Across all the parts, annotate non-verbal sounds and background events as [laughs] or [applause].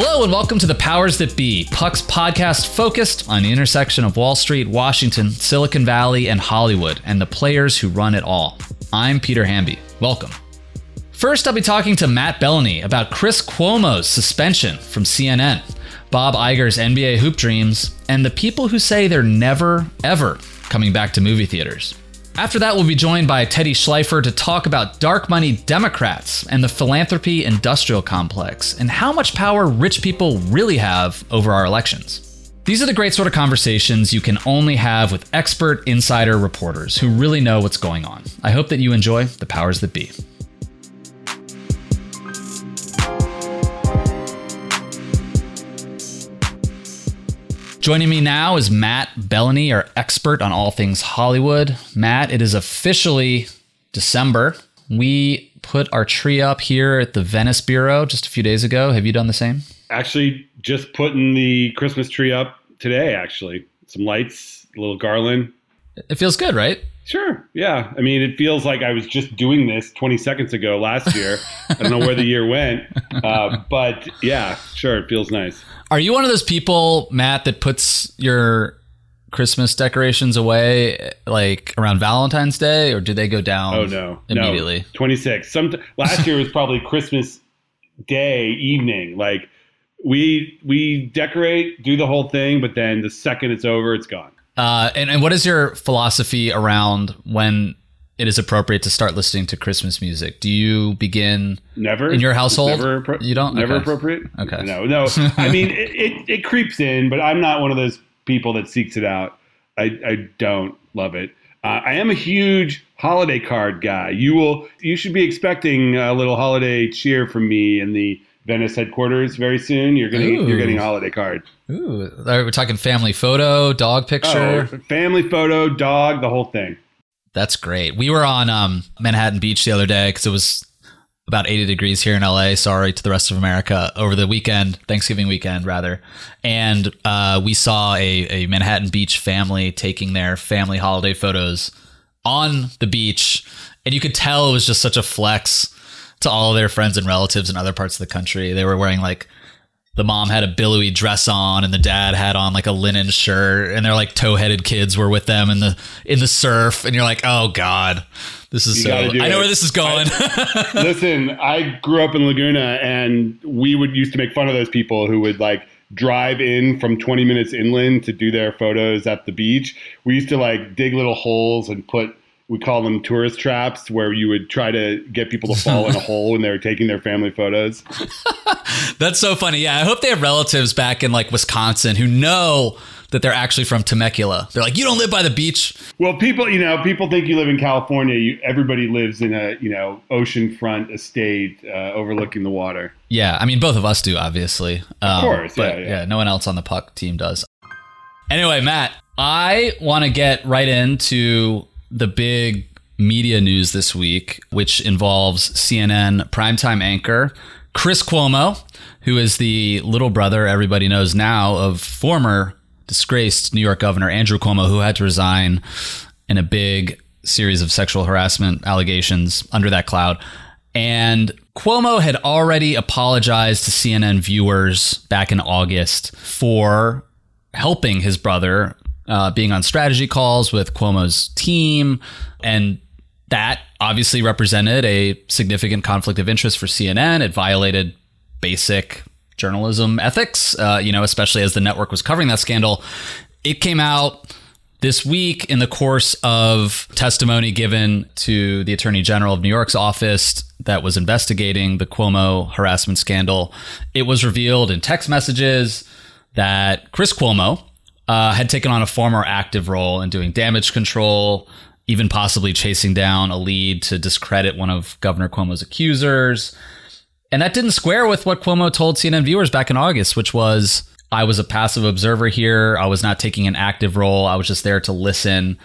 Hello and welcome to the Powers That Be, Puck's podcast focused on the intersection of Wall Street, Washington, Silicon Valley, and Hollywood, and the players who run it all. I'm Peter Hamby. Welcome. First, I'll be talking to Matt Belloni about Chris Cuomo's suspension from CNN, Bob Iger's NBA hoop dreams, and the people who say they're never, ever coming back to movie theaters. After that, we'll be joined by Teddy Schleifer to talk about dark money Democrats and the philanthropy industrial complex and how much power rich people really have over our elections. These are the great sort of conversations you can only have with expert insider reporters who really know what's going on. I hope that you enjoy the powers that be. Joining me now is Matt Belloni, our expert on all things Hollywood. Matt, it is officially December. We put our tree up here at the Venice Bureau just a few days ago. Have you done the same? Actually, just putting the Christmas tree up today, actually. Some lights, a little garland. It feels good, right? Sure. Yeah. I mean, it feels like I was just doing this 20 seconds ago last year. I don't know where the year went. Uh, but yeah, sure. It feels nice. Are you one of those people, Matt, that puts your Christmas decorations away like around Valentine's Day, or do they go down? Oh no, immediately. No. Twenty six. Some last year was probably Christmas Day evening. Like we we decorate, do the whole thing, but then the second it's over, it's gone. Uh, and, and what is your philosophy around when it is appropriate to start listening to Christmas music? Do you begin never in your household? Never, appro- you don't. Never okay. appropriate. Okay. No, no. I [laughs] mean, it, it, it creeps in, but I'm not one of those people that seeks it out. I I don't love it. Uh, I am a huge holiday card guy. You will. You should be expecting a little holiday cheer from me in the Venice headquarters very soon. You're getting Ooh. you're getting a holiday card. Ooh, we're talking family photo, dog picture, oh, family photo, dog, the whole thing. That's great. We were on um, Manhattan Beach the other day because it was about 80 degrees here in LA. Sorry to the rest of America over the weekend, Thanksgiving weekend, rather. And uh, we saw a, a Manhattan Beach family taking their family holiday photos on the beach. And you could tell it was just such a flex to all their friends and relatives in other parts of the country. They were wearing like the mom had a billowy dress on and the dad had on like a linen shirt and they're like toe-headed kids were with them in the in the surf and you're like oh god this is so i know it. where this is going [laughs] Listen, I grew up in Laguna, and we would used to make fun of those people who would like drive in from 20 minutes inland to do their photos at the beach. We used to like dig little holes and put we call them tourist traps where you would try to get people to fall in a [laughs] hole when they were taking their family photos. [laughs] that's so funny yeah i hope they have relatives back in like wisconsin who know that they're actually from temecula they're like you don't live by the beach Well, people, you know, people think you live in California. You, everybody lives in a, you know, oceanfront estate uh, overlooking the water. yeah i mean both of us do obviously of course, but yeah, yeah. no one else on the puck team does anyway matt i want to get right into the big media news this week, which involves CNN primetime anchor Chris Cuomo, who is the little brother everybody knows now of former disgraced New York Governor Andrew Cuomo, who had to resign in a big series of sexual harassment allegations under that cloud. And Cuomo had already apologized to CNN viewers back in August for helping his brother uh, being on strategy calls with Cuomo's team. And that obviously represented a significant conflict of interest for CNN. It violated basic journalism ethics, uh, you know, especially as the network was covering that scandal. It came out this week in the course of testimony given to the Attorney General of New York's office that was investigating the Cuomo harassment scandal. It was revealed in text messages that Chris Cuomo uh, had taken on a far more active role in doing damage control, even possibly chasing down a lead to discredit one of Governor Cuomo's accusers. And that didn't square with what Cuomo told CNN viewers back in August, which was I was a passive observer here. I was not taking an active role. I was just there to listen.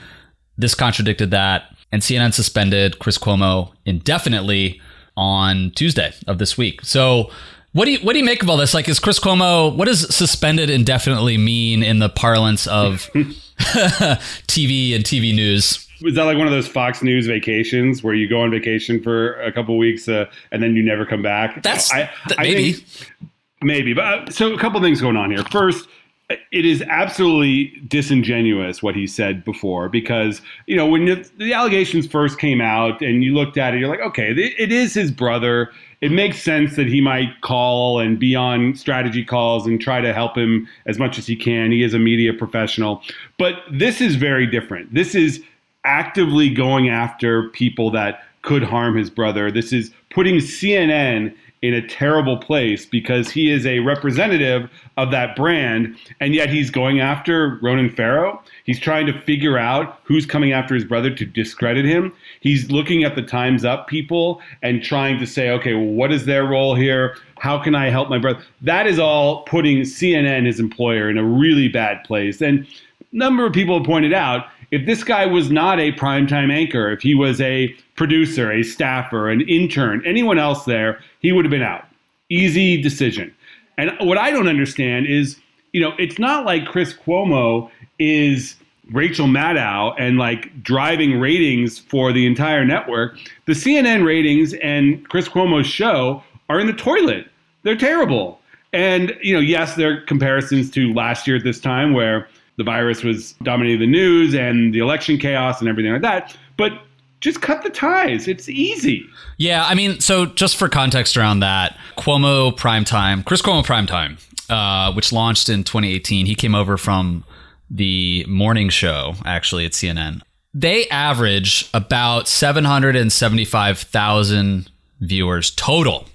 This contradicted that. And CNN suspended Chris Cuomo indefinitely on Tuesday of this week. So what do you what do you make of all this? Like, is Chris Cuomo? What does suspended indefinitely mean in the parlance of [laughs] TV and TV news? Is that like one of those Fox News vacations where you go on vacation for a couple weeks uh, and then you never come back? That's I, th- I maybe. Think, Maybe, but uh, so a couple things going on here. First, it is absolutely disingenuous what he said before because you know when the, the, allegations first came out and you looked at it you're like okay it is his brother it makes sense that he might call and be on strategy calls and try to help him as much as he can. He is a media professional. But this is very different. This is actively going after people that could harm his brother. This is putting CNN in a terrible place because he is a representative of that brand, and yet he's going after Ronan Farrow. He's trying to figure out who's coming after his brother to discredit him. He's looking at the Times Up people and trying to say, okay, well, what is their role here? How can I help my brother? That is all putting CNN, his employer, in a really bad place. And number of people have pointed out if this guy was not a primetime anchor, if he was a producer, a staffer, an intern, anyone else there, he would have been out. Easy decision. And what I don't understand is, you know, it's not like Chris Cuomo is Rachel Maddow and like driving ratings for the entire network. The CNN ratings and Chris Cuomo's show are in the toilet. They're terrible. And, you know, yes, there are comparisons to last year at this time where the virus was dominating the news and the election chaos and everything like that. But just cut the ties. It's easy. Yeah, I mean, so just for context around that, Cuomo Primetime, Chris Cuomo Primetime, uh, which launched in 2018, he came over from the morning show actually at CNN. They average about 775,000 viewers total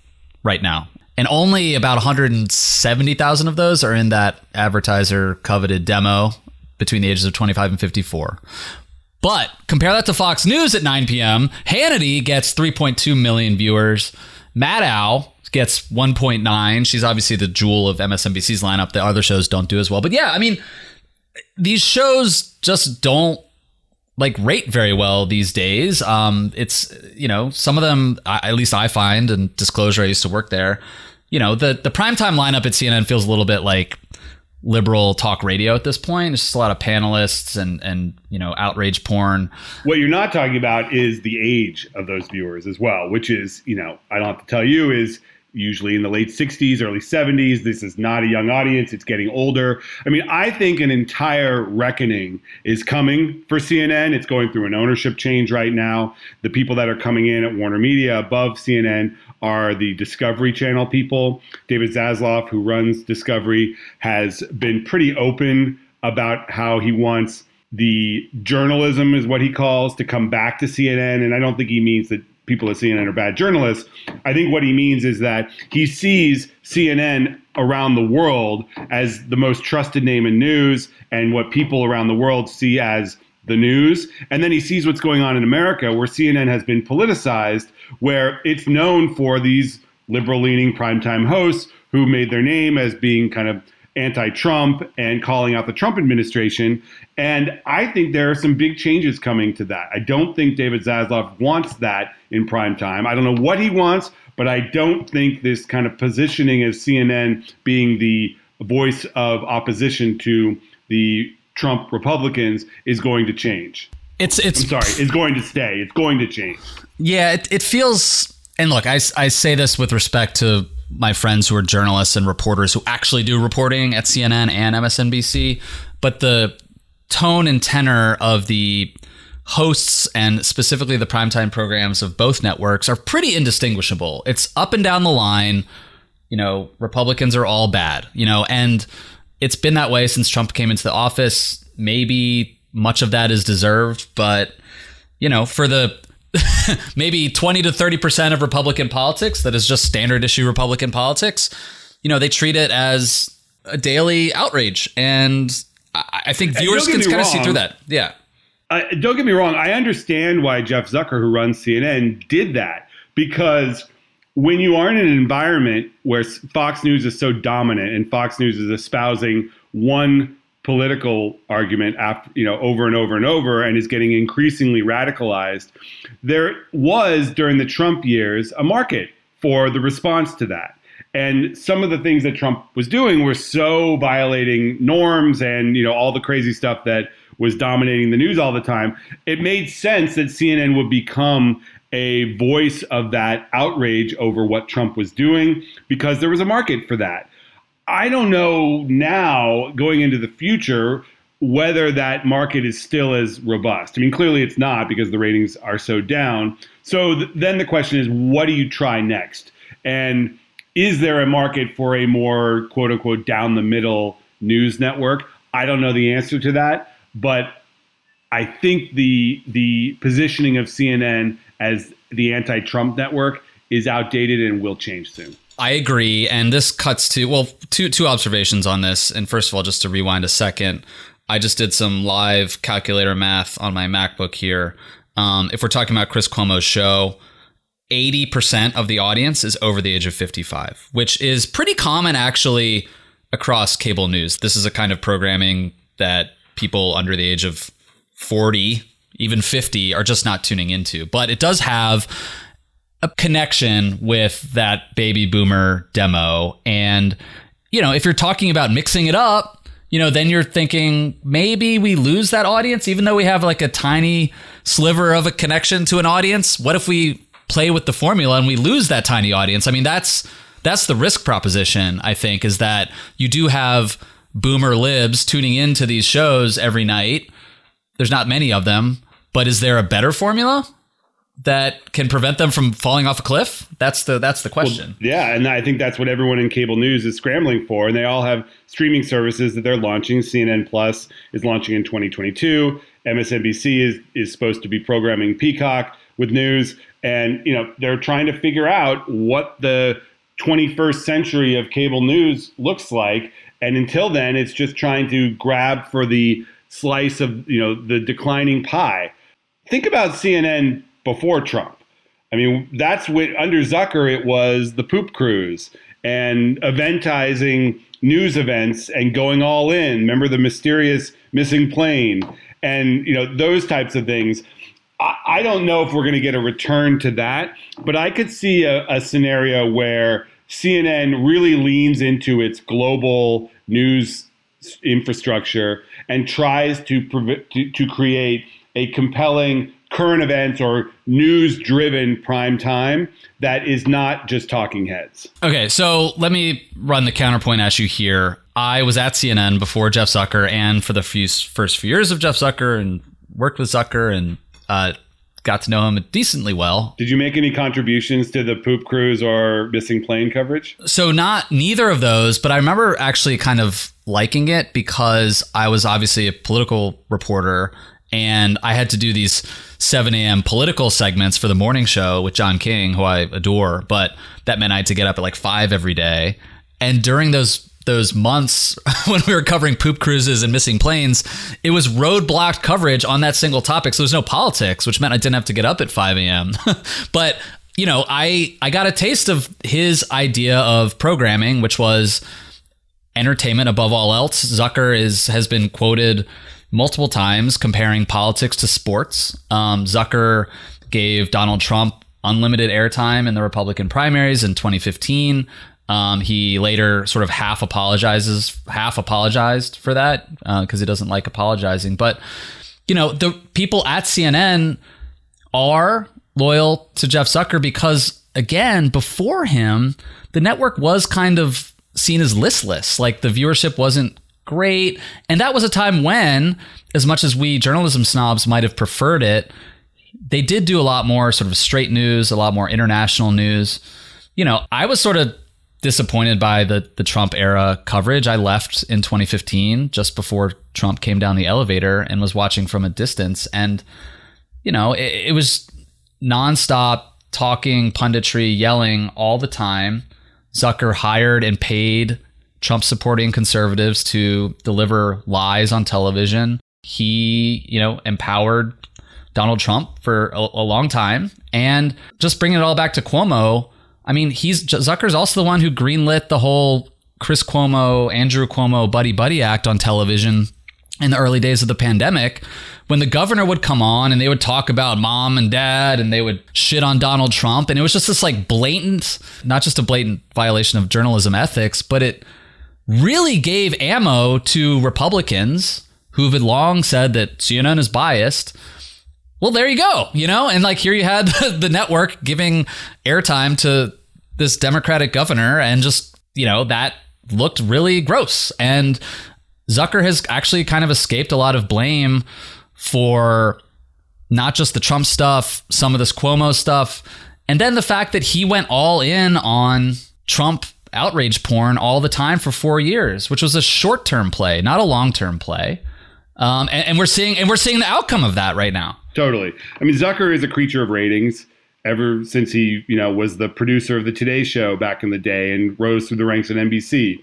right now and only about 170,000 of those are in that advertiser coveted demo between the ages of 25 and 54. But compare that to Fox News at 9 p.m. Hannity gets 3.2 million viewers. Maddow gets 1.9. She's obviously the jewel of MSNBC's lineup. The other shows don't do as well. But yeah, I mean, these shows just don't like rate very well these days. Um, it's you know some of them, at least I find, and disclosure, I used to work there you know, the the primetime lineup at CNN feels a little bit like liberal talk radio at this point. It's just a lot of panelists and and you know outrage porn. What you're not talking about is the age of those viewers as well, which is you know I don't have to tell you is usually in the late 60s, early 70s. This is not a young audience, it's getting older. I mean, I think an entire reckoning is coming for CNN. It's going through an ownership change right now. The people that are coming in at Warner Media above CNN are the Discovery Channel people. David Zaslav, who runs Discovery, has been pretty open about how he wants the journalism, is what he calls, to come back to CNN. And I don't think he means that people at CNN are bad journalists. I think what he means is that he sees CNN around the world as the most trusted name in news and what people around the world see as the news. And then he sees what's going on in America, where CNN has been politicized, where it's known for these liberal leaning primetime hosts who made their name as being kind of anti Trump and calling out the Trump administration. And I think there are some big changes coming to that. I don't think David Zaslav wants that in prime time. I don't know what he wants, but I don't think this kind of positioning as CNN being the voice of opposition to the Trump Republicans is going to change. It's it's I'm sorry, it's going to stay. It's going to change. Yeah, it, it feels and look, I, I say this with respect to my friends who are journalists and reporters who actually do reporting at CNN and MSNBC, but the tone and tenor of the hosts and specifically the primetime programs of both networks are pretty indistinguishable. It's up and down the line. You know, Republicans are all bad, you know, and it's been that way since Trump came into the office. Maybe much of that is deserved, but, you know, for the [laughs] maybe 20 to 30% of Republican politics that is just standard issue Republican politics, you know, they treat it as a daily outrage. And I think viewers can kind of see through that. Yeah. Uh, don't get me wrong. I understand why Jeff Zucker, who runs CNN, did that because when you are in an environment where Fox News is so dominant and Fox News is espousing one political argument after you know over and over and over and is getting increasingly radicalized there was during the Trump years a market for the response to that. And some of the things that Trump was doing were so violating norms and you know all the crazy stuff that was dominating the news all the time. It made sense that CNN would become a voice of that outrage over what Trump was doing because there was a market for that I don't know now going into the future whether that market is still as robust. I mean, clearly it's not because the ratings are so down. So th- then the question is, what do you try next? And is there a market for a more quote unquote down the middle news network? I don't know the answer to that, but I think the the positioning of CNN as the anti-Trump network is outdated and will change soon. I agree, and this cuts to well, two two observations on this. And first of all, just to rewind a second, I just did some live calculator math on my MacBook here. Um, if we're talking about Chris Cuomo's show, 80% of the audience is over the age of 55, which is pretty common actually across cable news. This is a kind of programming that people under the age of 40, even 50 are just not tuning into. But it does have a connection with that baby boomer demo. And, you know, if you're talking about mixing it up, you know, then you're thinking maybe we lose that audience, even though we have like a tiny sliver of a connection to an audience. What if we play with the formula and we lose that tiny audience. I mean, that's that's the risk proposition, I think, is that you do have boomer libs tuning into these shows every night. There's not many of them, but is there a better formula that can prevent them from falling off a cliff? That's the that's the question. Well, yeah, and I think that's what everyone in cable news is scrambling for, and they all have streaming services that they're launching. CNN Plus is launching in 2022. MSNBC is is supposed to be programming Peacock with news and you know they're trying to figure out what the 21st century of cable news looks like and until then it's just trying to grab for the slice of you know the declining pie think about cnn before trump. I mean that's what under zucker it was the poop cruise and eventizing news events and going all in. Remember the mysterious missing plane and you know those types of things. I, don't know if we're going to get a return to that, but I could see a, a scenario where CNN really leans into its global news infrastructure and tries to, to, to create a compelling current events or news driven prime time that is not just talking heads. Okay, so let me run the counterpoint at you here. I was at CNN before Jeff Zucker and for the few, first few years of Jeff Zucker and worked with Zucker and uh, got to know him decently well. Did you make any contributions to the poop cruise or missing plane coverage? So not neither of those, but I remember actually kind of liking it because I was obviously a political reporter and I had to do these 7 a.m. political segments for the morning show with John King, who I adore, but that meant I had to get up at like five every day. And during those those months [laughs] when we were covering poop cruises and missing planes, it was roadblocked coverage on that single topic. So there was no politics, which meant I didn't have to get up at 5 a.m. [laughs] but you know, I I got a taste of his idea of programming, which was entertainment above all else. Zucker is has been quoted multiple times comparing politics to sports. Um, Zucker gave Donald Trump unlimited airtime in the Republican primaries in 2015. Um, he later sort of half apologizes, half apologized for that because uh, he doesn't like apologizing. But you know, the people at CNN are loyal to Jeff Zucker because, again, before him, the network was kind of seen as listless. Like the viewership wasn't great, and that was a time when, as much as we journalism snobs might have preferred it, they did do a lot more sort of straight news, a lot more international news. You know, I was sort of disappointed by the the Trump era coverage. I left in 2015 just before Trump came down the elevator and was watching from a distance and you know, it, it was nonstop talking, punditry, yelling all the time. Zucker hired and paid Trump supporting conservatives to deliver lies on television. He, you know, empowered Donald Trump for a, a long time. And just bringing it all back to Cuomo, I mean, he's Zucker's also the one who greenlit the whole Chris Cuomo, Andrew Cuomo buddy buddy act on television in the early days of the pandemic when the governor would come on and they would talk about mom and dad and they would shit on Donald Trump and it was just this like blatant not just a blatant violation of journalism ethics but it really gave ammo to Republicans who have long said that CNN is biased well, there you go, you know? And like here you had [laughs] the network giving airtime to this Democratic governor and just, you know, that looked really gross. And Zucker has actually kind of escaped a lot of blame for not just the Trump stuff, some of this Cuomo stuff, and then the fact that he went all in on Trump outrage porn all the time for four years, which was a short term play, not a long term play. Um, and, and we're seeing and we're seeing the outcome of that right now. Totally. I mean, Zucker is a creature of ratings. Ever since he, you know, was the producer of the Today Show back in the day and rose through the ranks at NBC,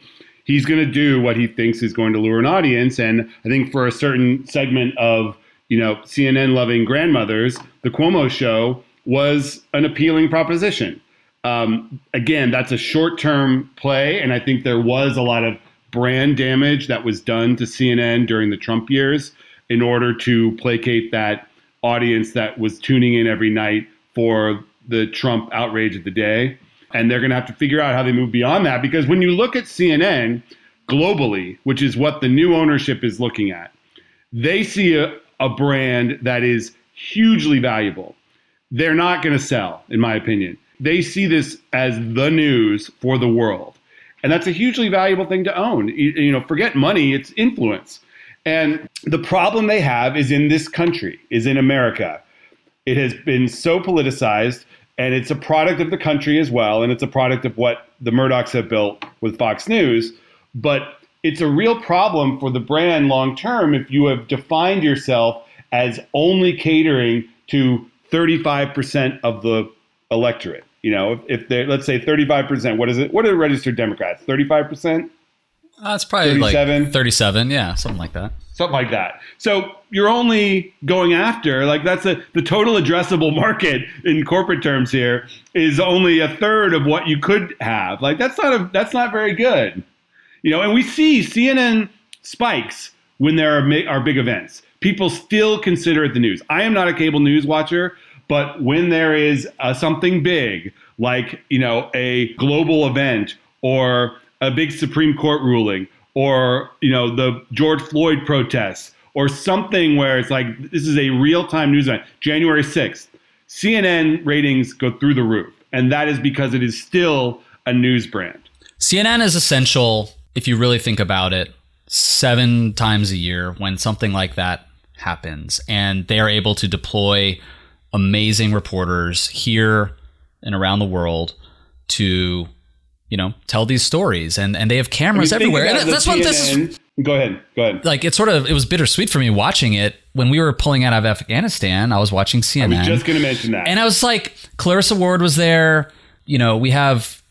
he's going to do what he thinks is going to lure an audience. And I think for a certain segment of, you know, CNN loving grandmothers, the Cuomo Show was an appealing proposition. Um, again, that's a short term play, and I think there was a lot of brand damage that was done to CNN during the Trump years in order to placate that audience that was tuning in every night for the Trump outrage of the day. And they're going to have to figure out how they move beyond that because when you look at CNN globally, which is what the new ownership is looking at, they see a, a brand that is hugely valuable. They're not going to sell, in my opinion. They see this as the news for the world. And that's a hugely valuable thing to own. You, you know, forget money, it's influence. And the problem they have is in this country, is in America. It has been so politicized, and it's a product of the country as well, and it's a product of what the Murdochs have built with Fox News. But it's a real problem for the brand long term if you have defined yourself as only catering to 35% of the electorate. You know, if, if they're, let's say 35%, what is it? What are registered Democrats? 35%? That's uh, probably 37? like 37. Yeah, something like that. Something like that. So you're only going after, like, that's a, the total addressable market in corporate terms here is only a third of what you could have. Like, that's not a, that's not very good. You know, and we see CNN spikes when there are, are big events. People still consider it the news. I am not a cable news watcher, but when there is uh, something big, like you know a global event or a big Supreme Court ruling, or you know the George Floyd protests, or something where it's like this is a real time news event, January sixth, CNN ratings go through the roof, and that is because it is still a news brand. CNN is essential if you really think about it. Seven times a year when something like that happens, and they are able to deploy amazing reporters here and around the world to you know tell these stories. And and they have cameras everywhere. and that's what this is go ahead go ahead. Like it's sort of it was bittersweet for me watching it. When we were pulling out of afghanistan i was watching cnn i was just going to mention that. And i was like clarissa ward was there. You know we have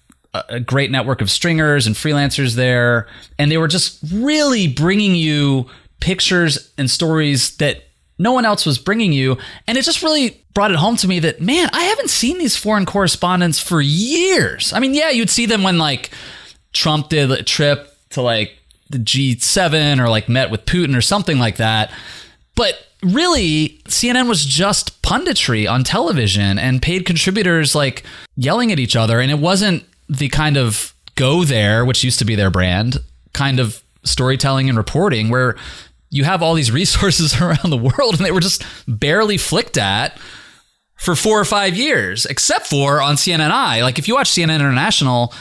a great network of stringers and freelancers there. And they were just really bringing you pictures and stories that no one else was bringing you. And it just really brought it home to me that, man, I haven't seen these foreign correspondents for years. I mean, yeah, you'd see them when like Trump did a trip to like the G7 or like met with Putin or something like that. But really, CNN was just punditry on television and paid contributors like yelling at each other. And it wasn't the kind of go there, which used to be their brand, kind of storytelling and reporting where you have all these resources [laughs] around the world and they were just barely flicked at for four or five years, except for on CNNI. Like if you watch CNN International,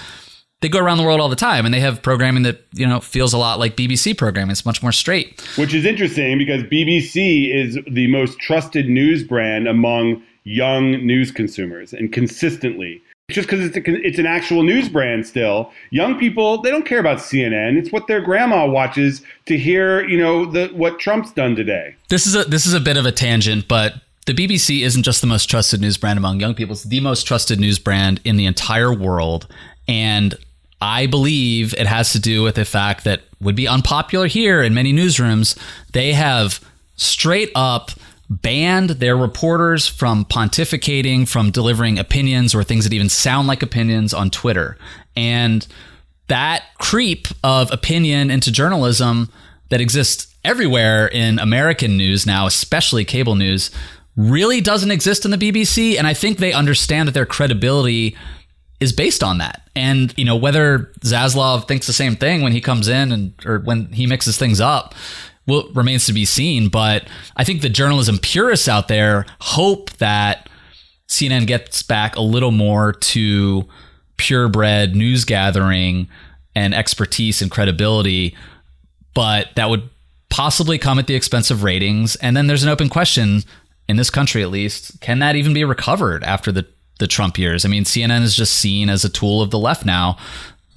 they go around the world all the time and they have programming that, you know, feels a lot like BBC programming. It's much more straight. Which is interesting because BBC is the most trusted news brand among young news consumers and consistently just because it's, it's an actual news brand still. Young people, they don't care about CNN. It's what their grandma watches to hear, you know, the what Trump's done today. This is a this is a bit of a tangent, but the BBC isn't just the most trusted news brand among young people. It's the most trusted news brand in the entire world. And I believe it has to do with the fact that would be unpopular here in many newsrooms. They have straight up banned their reporters from pontificating, from delivering opinions or things that even sound like opinions on Twitter. And that creep of opinion into journalism that exists everywhere in American news now, especially cable news, really doesn't exist in the BBC. And I think they understand that their credibility is based on that. And, you know, whether Zaslav thinks the same thing when he comes in and or when he mixes things up, well, remains to be seen. But I think the journalism purists out there hope that CNN gets back a little more to purebred news gathering and expertise and credibility, but that would possibly come at the expense of ratings. And then there's an open question in this country, at least, can that even be recovered after the the Trump years? I mean, CNN is just seen as a tool of the left now,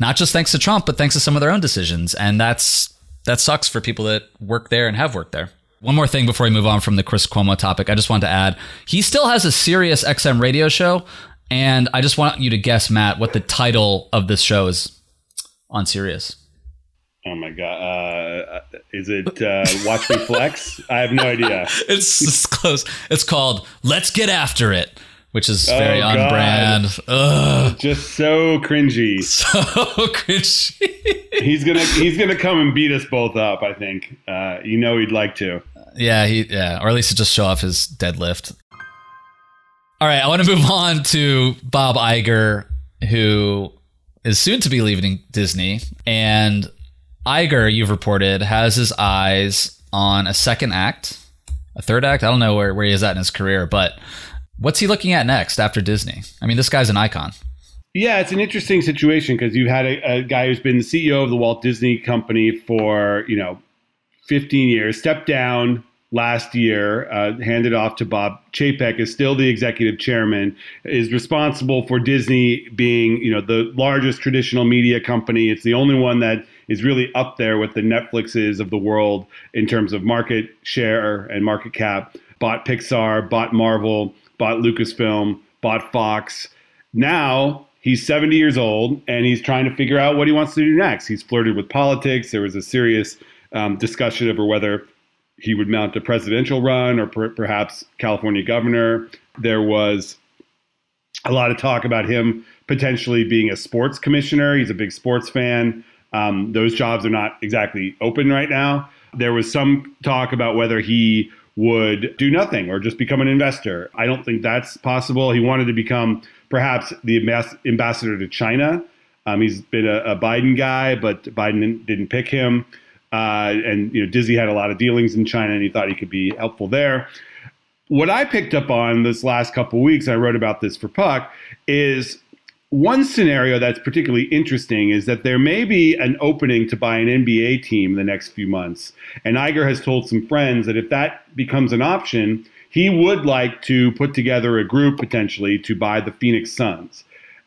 not just thanks to Trump, but thanks to some of their own decisions, and that's that sucks for people that work there and have worked there. One more thing before we move on from the Chris Cuomo topic, I just wanted to add he still has a Sirius XM radio show, and I just want you to guess, Matt, what the title of this show is on Sirius. Oh my god! Uh, is it uh, Watch Me Flex? I have no idea. [laughs] It's, it's close. It's called Let's Get After It, which is very oh, on brand. Ugh. Just so cringy. [laughs] So cringy. he's gonna he's gonna come and beat us both up. I think. Uh, you know he'd like to. Yeah, he yeah, or at least to just show off his deadlift. All right, I want to move on to Bob Iger, who is soon to be leaving Disney, and Iger, you've reported, has his eyes on a second act, a third act. I don't know where, where he is at in his career, but what's he looking at next after Disney? I mean, this guy's an icon. Yeah, it's an interesting situation because you've had a, a, guy who's been the CEO of the Walt Disney Company for, you know, 15 years, stepped down last year, uh, handed off to Bob Chapek, is still the executive chairman, is responsible for Disney being, you know, the largest traditional media company. It's the only one that is really up there with the Netflixes of the world in terms of market share and market cap. Bought Pixar, bought Marvel, bought Lucasfilm, bought Fox. Now he's 70 years old and he's trying to figure out what he wants to do next. He's flirted with politics. There was a serious um, discussion over whether he would mount a presidential run or per- perhaps California governor. There was a lot of talk about him potentially being a sports commissioner. He's a big sports fan. Um, those jobs are not exactly open right now. There was some talk about whether he would do nothing or just become an investor. I don't think that's possible. He wanted to become perhaps the ambassador to China. Um, he's been a, a, Biden guy, but Biden didn't pick him. Uh, and you know, Disney had a lot of dealings in China, and he thought he could be helpful there. What I picked up on this last couple weeks, I wrote about this for Puck, is one scenario that's particularly interesting is that there may be an opening to buy an NBA team in the next few months. And Iger has told some friends that if that becomes an option, he would like to put together a group potentially to buy the Phoenix Suns.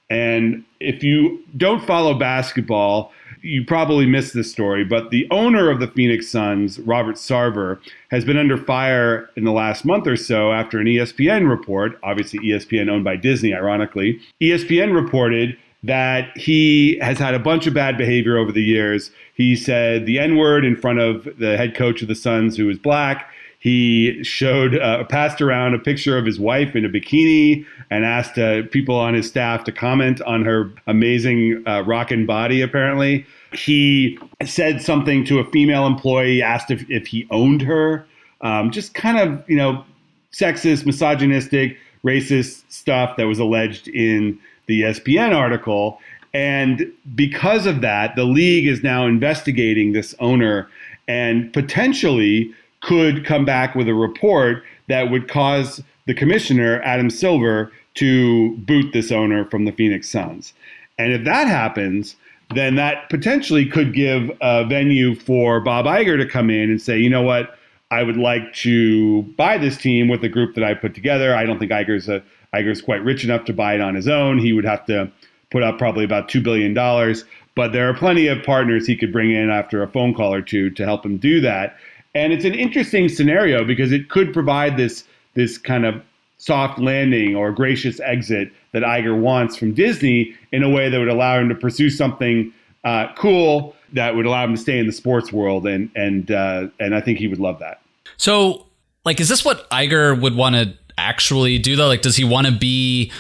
And if you don't follow basketball, you probably missed this story, but the owner of the Phoenix Suns, Robert Sarver, has been under fire in the last month or so after an ESPN report, obviously ESPN owned by Disney, ironically. ESPN reported that he has had a bunch of bad behavior over the years. He said the N word in front of the head coach of the Suns, who is black. He showed, uh, passed around a picture of his wife in a bikini and asked uh, people on his staff to comment on her amazing uh, rockin' body, apparently. He said something to a female employee, asked if, if he owned her. Um, just kind of, you know, sexist, misogynistic, racist stuff that was alleged in the ESPN article. And because of that, the league is now investigating this owner and potentially could come back with a report that would cause the commissioner, Adam Silver, to boot this owner from the Phoenix Suns. And if that happens, then that potentially could give a venue for Bob Iger to come in and say, you know what, I would like to buy this team with the group that I put together. I don't think Iger's a Iger's quite rich enough to buy it on his own. He would have to put up probably about two billion dollars. But there are plenty of partners he could bring in after a phone call or two to help him do that. And it's an interesting scenario because it could provide this this kind of soft landing or gracious exit that Iger wants from Disney in a way that would allow him to pursue something uh, cool that would allow him to stay in the sports world, and and uh, and I think he would love that. So, like, is this what Iger would want to actually do though? Like, does he want to be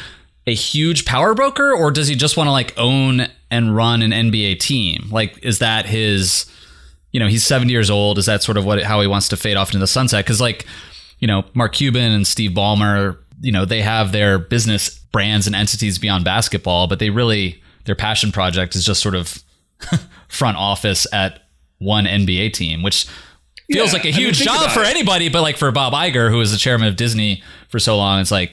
a huge power broker, or does he just want to like own and run an NBA team? Like, is that his you know, he's 70 years old. Is that sort of what how he wants to fade off into the sunset? Because like, you know, Mark Cuban and Steve Ballmer, you know, they have their business brands and entities beyond basketball, but they really their passion project is just sort of [laughs] front office at one NBA team, which feels yeah, like a huge I mean, job for it. anybody, but like for Bob Iger, who was the chairman of Disney for so long, it's like,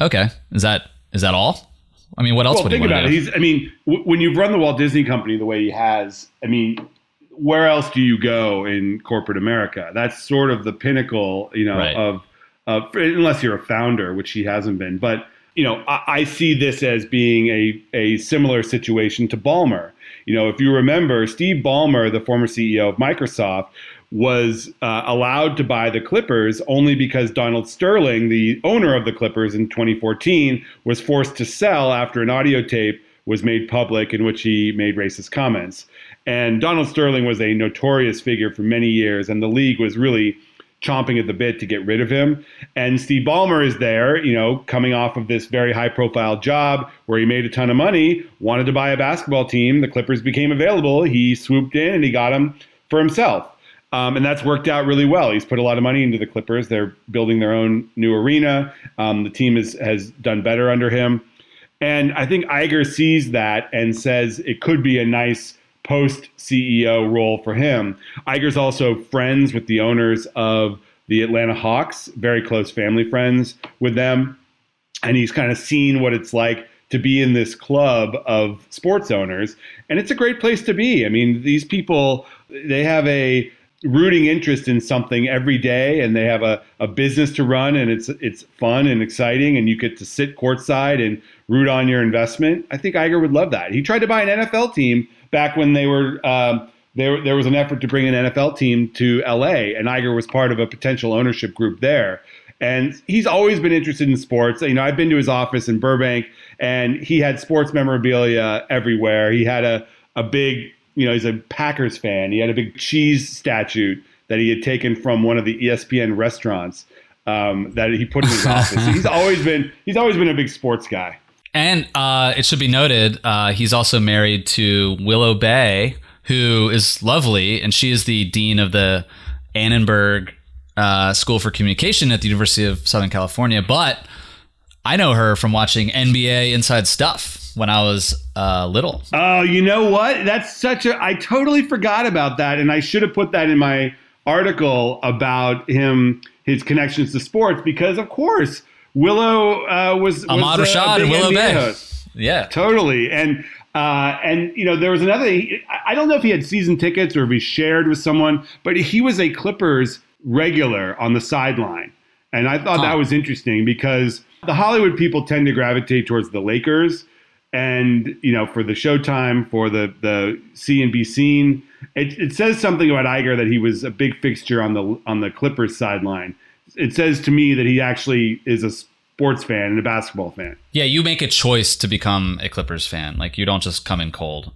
okay, is that is that all? I mean, what else well, would think he want about to it. He's, I mean, w- when you've run the Walt Disney Company the way he has, I mean, where else do you go in corporate America? That's sort of the pinnacle, you know, Right. of, of unless you're a founder, which he hasn't been. But you know, I, I see this as being a a similar situation to Ballmer. You know, if you remember, Steve Ballmer, the former CEO of Microsoft, was uh, allowed to buy the Clippers only because Donald Sterling, the owner of the Clippers in 2014, was forced to sell after an audio tape was made public in which he made racist comments. And Donald Sterling was a notorious figure for many years, and the league was really chomping at the bit to get rid of him. And Steve Ballmer is there, you know, coming off of this very high profile job where he made a ton of money, wanted to buy a basketball team. The Clippers became available. He swooped in and he got them for himself. Um, and that's worked out really well. He's put a lot of money into the Clippers. They're building their own new arena. Um, the team is, has done better under him. And I think Iger sees that and says it could be a nice post CEO role for him. Iger's also friends with the owners of the Atlanta Hawks, very close family friends with them. And he's kind of seen what it's like to be in this club of sports owners. And it's a great place to be. I mean, these people, they have a rooting interest in something every day and they have a, a business to run and it's it's fun and exciting and you get to sit courtside and root on your investment. I think Iger would love that. He tried to buy an NFL team back when they were um, there. There was an effort to bring an NFL team to LA, and Iger was part of a potential ownership group there. And he's always been interested in sports. You know, I've been to his office in Burbank, and he had sports memorabilia everywhere. He had a a big, you know, he's a Packers fan. He had a big cheese statue that he had taken from one of the ESPN restaurants um, that he put in his [laughs] office. He's always been he's always been a big sports guy. And uh, it should be noted, uh, he's also married to Willow Bay, who is lovely, and she is the dean of the Annenberg uh, School for Communication at the University of Southern California. But I know her from watching NBA Inside Stuff when I was uh, little. Oh, you know what? That's such a. I totally forgot about that, and I should have put that in my article about him, his connections to sports, because of course Willow uh, was, was Ahmad a Rashad and Willow NBA Bay. host. Yeah. Totally, and uh, and you know there was another. he- I don't know if he had season tickets or if he shared with someone, but he was a Clippers regular on the sideline, and I thought Huh. that was interesting because the Hollywood people tend to gravitate towards the Lakers, and you know for the Showtime, for the the see and be seen. It, it says something about Iger that he was a big fixture on the on the Clippers sideline. It says to me that he actually is a sports fan and a basketball fan. Yeah, you make a choice to become a Clippers fan. Like you don't just come in cold.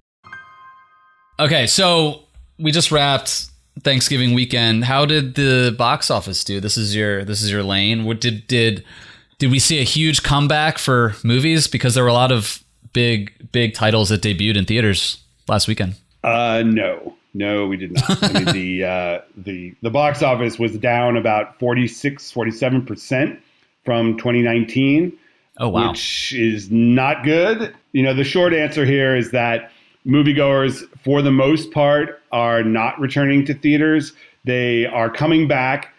Okay, so we just wrapped Thanksgiving weekend. How did the box office do? This is your this is your lane. What did did did we see a huge comeback for movies because there were a lot of big big titles that debuted in theaters last weekend? Uh, no, no, we did not. I mean, the [laughs] uh, the the box office was down about 46, 47 percent from 2019, Oh wow. which is not good. You know, the short answer here is that moviegoers, for the most part, are not returning to theaters. They are coming back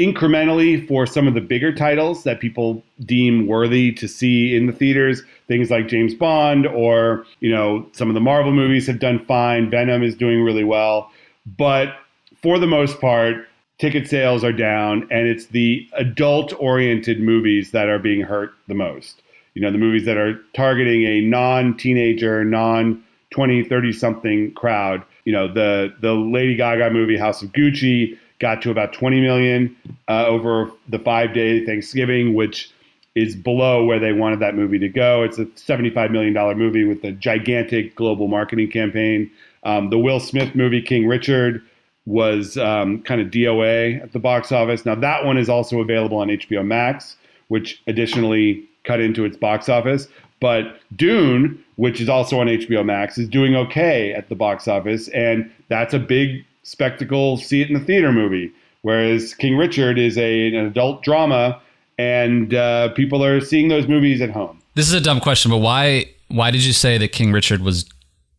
incrementally for some of the bigger titles that people deem worthy to see in the theaters. Things like James Bond or you know some of the Marvel movies have done fine. Venom is doing really well. But for the most part ticket sales are down and it's the adult oriented movies that are being hurt the most. You know the movies that are targeting a non-teenager non 20 30 something crowd. You know the the Lady Gaga movie House of Gucci got to about 20 million uh, over the five day Thanksgiving, which is below where they wanted that movie to go. It's a $75 million movie with a gigantic global marketing campaign. Um, the Will Smith movie, King Richard, was um, kind of DOA at the box office. Now, that one is also available on HBO Max, which additionally cut into its box office. But Dune, which is also on HBO Max, is doing okay at the box office. And that's a big spectacle, see it in the theater movie. Whereas King Richard is a, an adult drama, and uh, people are seeing those movies at home. This is a dumb question, but why why did you say that King Richard was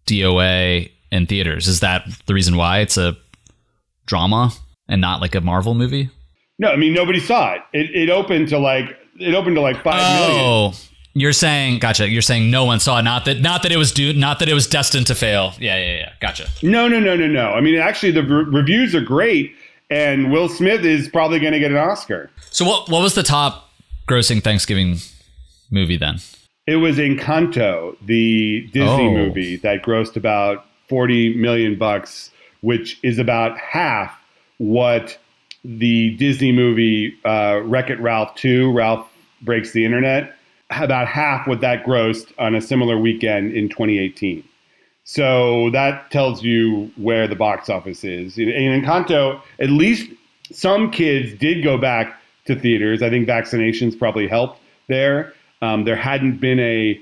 DOA in theaters? Is that the reason why it's a drama and not like a Marvel movie? No, I mean nobody saw it. It, it opened to like it opened to like five million. You're saying, gotcha. You're saying no one saw it. Not that, not that it was due, not that it was destined to fail. Yeah, yeah, yeah. Gotcha. No, no, no, no, no. I mean, actually, the re- reviews are great, and Will Smith is probably going to get an Oscar. So, what what was the top grossing Thanksgiving movie then? It was Encanto, the Disney Oh. movie that grossed about forty million bucks, which is about half what the Disney movie uh, Wreck It Ralph Two, Ralph Breaks the Internet, about half what that grossed on a similar weekend in 2018. So that tells you where the box office is. In Encanto, at least some kids did go back to theaters. I think vaccinations probably helped there. Um, there hadn't been a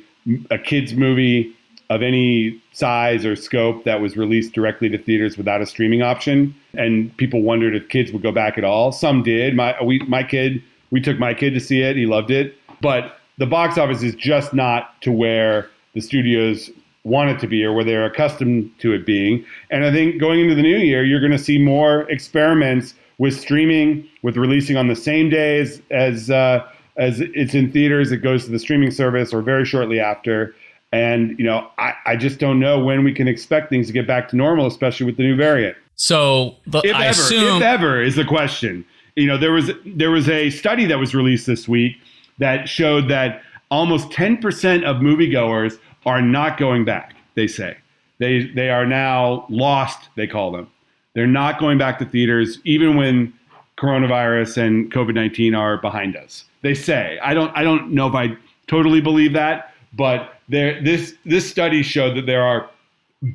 a kids movie of any size or scope that was released directly to theaters without a streaming option, and people wondered if kids would go back at all. Some did. My we my kid we took my kid to see it. He loved it, but the box office is just not to where the studios want it to be or where they're accustomed to it being. And I think going into the new year, you're going to see more experiments with streaming, with releasing on the same day as as, uh, as it's in theaters. It goes to the streaming service or very shortly after. And you know, I, I just don't know when we can expect things to get back to normal, especially with the new variant. So, the, If I ever, assume if ever is the question. You know, there was there was a study that was released this week that showed that almost 10% of moviegoers are not going back. They say they they are now lost. They call them. They're not going back to theaters, even when coronavirus and COVID 19 are behind us. They say. I don't I don't know if I totally believe that, but there this this study showed that there are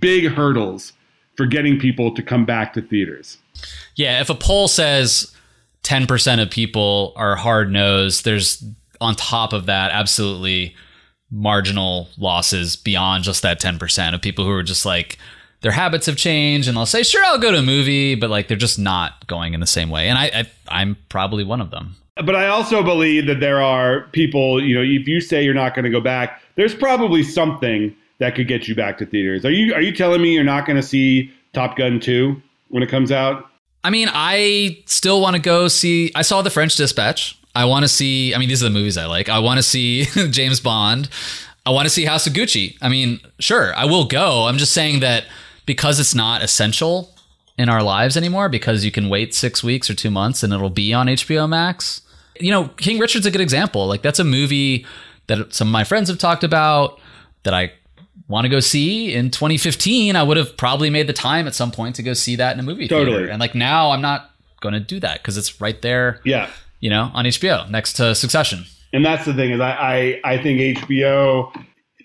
big hurdles for getting people to come back to theaters. Yeah, if a poll says 10% of people are hard nosed, there's on top of that absolutely marginal losses beyond just that 10% of people who are just like their habits have changed and they'll say, sure, I'll go to a movie, but like they're just not going in the same way. And I, I I'm probably one of them. But I also believe that there are people, you know, if you say you're not going to go back, there's probably something that could get you back to theaters. Are you are you telling me you're not going to see Top Gun 2 when it comes out? I mean, I still want to go see. I saw The French Dispatch. I want to see. I mean, these are the movies I like. I want to see [laughs] James Bond. I want to see House of Gucci. I mean, sure, I will go. I'm just saying that because it's not essential in our lives anymore, because you can wait six weeks or two months and it'll be on HBO Max. You know, King Richard's a good example. Like, that's a movie that some of my friends have talked about that I want to go see in 2015 i would have probably made the time at some point to go see that in a movie Totally. theater and like now i'm not going to do that because it's right there Yeah. You know on hbo next to succession And that's the thing is I, I, I think HBO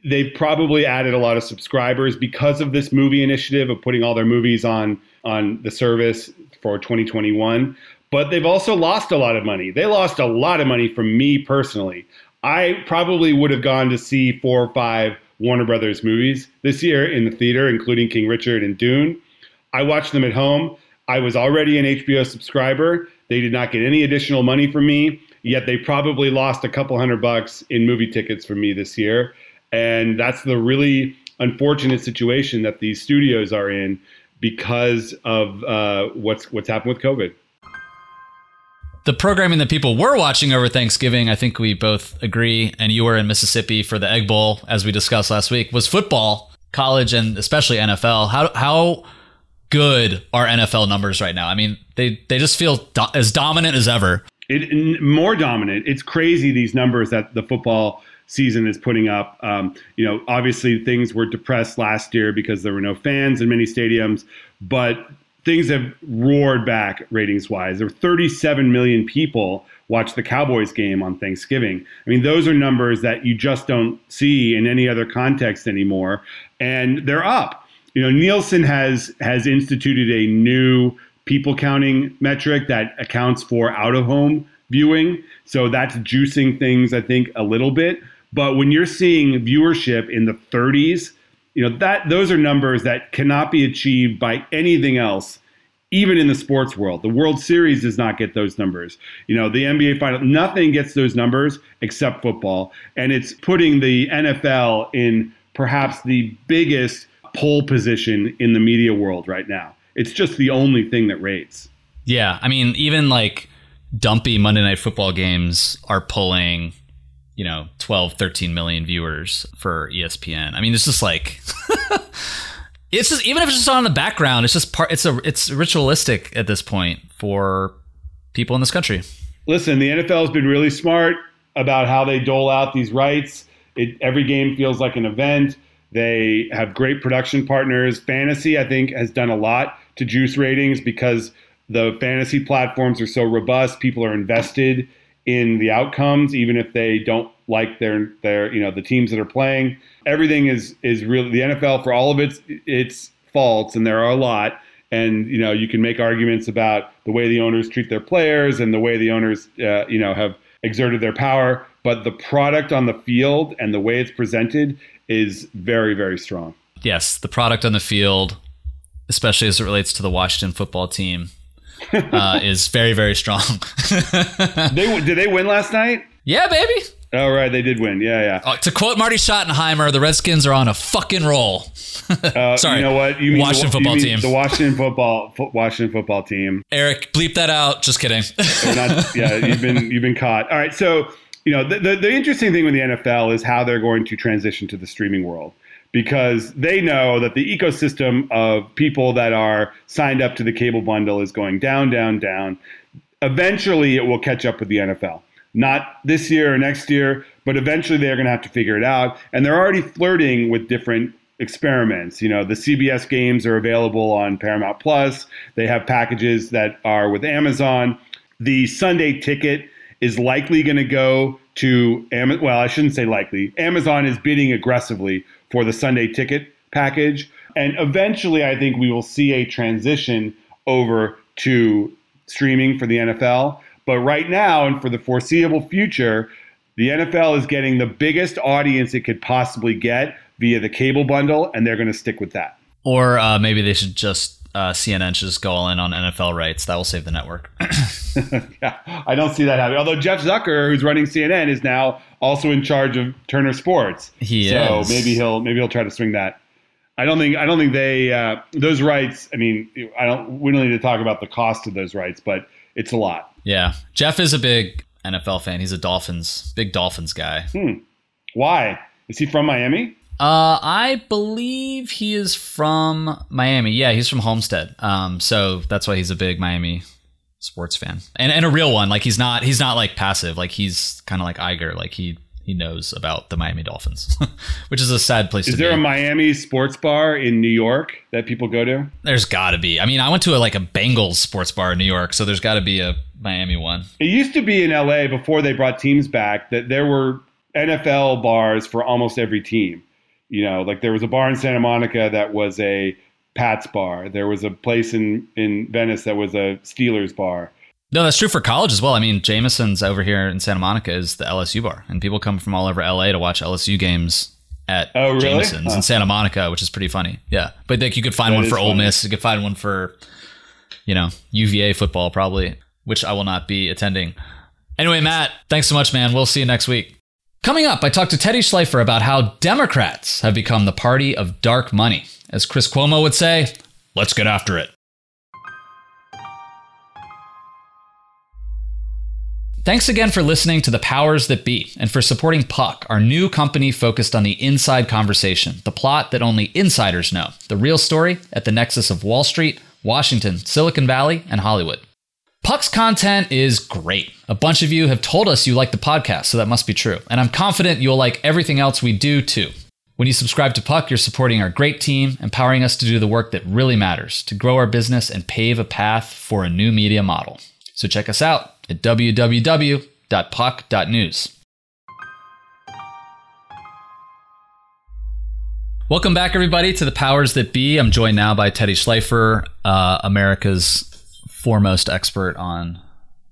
they've probably added a lot of subscribers because of this movie initiative of putting all their movies on on the service for 2021. But they've also lost a lot of money. They lost a lot of money from me personally. I probably would have gone to see four or five Warner Brothers movies this year in the theater, including King Richard and Dune. I watched them at home. I was already an HBO subscriber. They did not get any additional money from me, yet they probably lost a couple hundred bucks in movie tickets from me this year. And that's the really unfortunate situation that these studios are in because of uh, what's what's happened with COVID. the programming that people were watching over thanksgiving i think we both agree and you were in mississippi for the egg bowl as we discussed last week was football college and especially nfl how, how good our nfl numbers right now i mean they, they just feel do- as dominant as ever it, more dominant. It's crazy these numbers that the football season is putting up. Um, you know, obviously things were depressed last year because there were no fans in many stadiums, but things have roared back ratings wise. There were 37 million people watched the Cowboys game on Thanksgiving. I mean, those are numbers that you just don't see in any other context anymore, and they're up. You know, Nielsen has has instituted a new people counting metric that accounts for out of home viewing. So that's juicing things, I think, a little bit. But when you're seeing viewership in the 30s, you know that those are numbers that cannot be achieved by anything else even in the sports world the world series does not get those numbers you know the nba final nothing gets those numbers except football and it's putting the nfl in perhaps the biggest pole position in the media world right now. It's just the only thing that rates Yeah, I mean, even like dumpy Monday night football games are pulling, you know 12 13 million viewers for espn i mean it's just like [laughs] it's just even if it's just on the background it's just part it's a it's ritualistic at this point for people in this country. Listen the nfl has been really smart about how they dole out these rights. It, every game feels like an event they have great production partners fantasy i think has done a lot to juice ratings because the fantasy platforms are so robust people are invested in the outcomes, even if they don't like their their you know the teams that are playing. Everything is is really the NFL for all of its its faults, and there are a lot. And you know you can make arguments about the way the owners treat their players and the way the owners uh, you know have exerted their power. But the product on the field and the way it's presented is very very strong. Yes, the product on the field, especially as it relates to the Washington football team, [laughs] uh, is very very strong. [laughs] they did they win last night? Yeah, baby. Oh right, they did win. Yeah, yeah. Uh, to quote Marty Schottenheimer, the Redskins are on a fucking roll. uh, [laughs] Sorry, you know what? You mean Washington the, football team. The Washington football Washington football team. Eric, bleep that out. Just kidding. not, yeah, you've been you've been caught. All right, so you know the, the the interesting thing with the NFL is how they're going to transition to the streaming world because they know that the ecosystem of people that are signed up to the cable bundle is going down, down, down. Eventually, it will catch up with the NFL. Not this year or next year, but eventually they're going to have to figure it out. And they're already flirting with different experiments. You know, the CBS games are available on Paramount Plus. They have packages that are with Amazon. The Sunday ticket is likely going to go to Amazon. Well, I shouldn't say likely. Amazon is bidding aggressively for the Sunday ticket package. And eventually, I think we will see a transition over to streaming for the NFL. But right now, and for the foreseeable future, the NFL is getting the biggest audience it could possibly get via the cable bundle, and they're going to stick with that. Or uh, maybe they should just uh, CNN should just go all in on NFL rights. That will save the network. [laughs] [laughs] yeah, I don't see that happening. Although Jeff Zucker, who's running CNN, is now also in charge of Turner Sports. He so is. maybe he'll maybe he'll try to swing that. I don't think I don't think they uh, those rights. I mean, I don't. We don't need to talk about the cost of those rights, but it's a lot. Yeah, Jeff is a big NFL fan. He's a Dolphins big Dolphins guy. Hmm. Why is he from Miami? Uh, I believe he is from Miami. Yeah, he's from Homestead. Um, so that's why he's a big Miami sports fan and and a real one. Like he's not he's not like passive. Like he's kind of like Iger. Like he he knows about the Miami Dolphins, [laughs] which is a sad place is to be. Is there a Miami sports bar in New York that people go to? There's got to be. I mean, I went to a, like a Bengals sports bar in New York, so there's got to be a Miami one. It used to be in LA before they brought teams back that there were NFL bars for almost every team. You know, like there was a bar in Santa Monica that was a Pats bar. There was a place in in Venice that was a Steelers bar. No, that's true for college as well. I mean, Jameson's over here in Santa Monica is the LSU bar, and people come from all over LA to watch LSU games at oh, really? Jameson's huh. in Santa Monica, which is pretty funny. Yeah, but like you could find that one for Ole Miss, you could find one for you know UVA football probably, which I will not be attending. Anyway, Matt, thanks so much, man. We'll see you next week. Coming up, I talked to Teddy Schleifer about how Democrats have become the party of dark money. As Chris Cuomo would say, let's get after it. Thanks again for listening to The Powers That Be and for supporting Puck, our new company focused on the inside conversation, the plot that only insiders know, the real story at the nexus of Wall Street, Washington, Silicon Valley, and Hollywood. Puck's content is great. A bunch of you have told us you like the podcast, so that must be true. And I'm confident you'll like everything else we do too. When you subscribe to Puck, you're supporting our great team, empowering us to do the work that really matters, to grow our business and pave a path for a new media model. So check us out at www.puck.news. Welcome back, everybody, to the Powers That Be. I'm joined now by Teddy Schleifer, uh, America's foremost expert on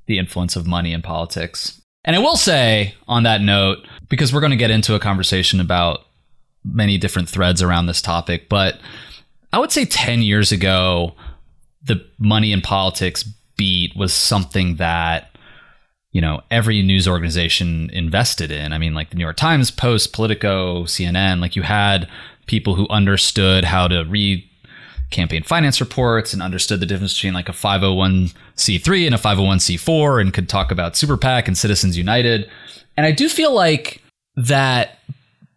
the influence of money in politics. And I will say on that note, because we're going to get into a conversation about many different threads around this topic, but I would say 10 years ago, the money in politics beat was something that you know every news organization invested in i mean like the new york times post politico cnn like you had people who understood how to read campaign finance reports and understood the difference between like a 501c3 and a 501c4 and could talk about Super PAC and Citizens United. And I do feel like that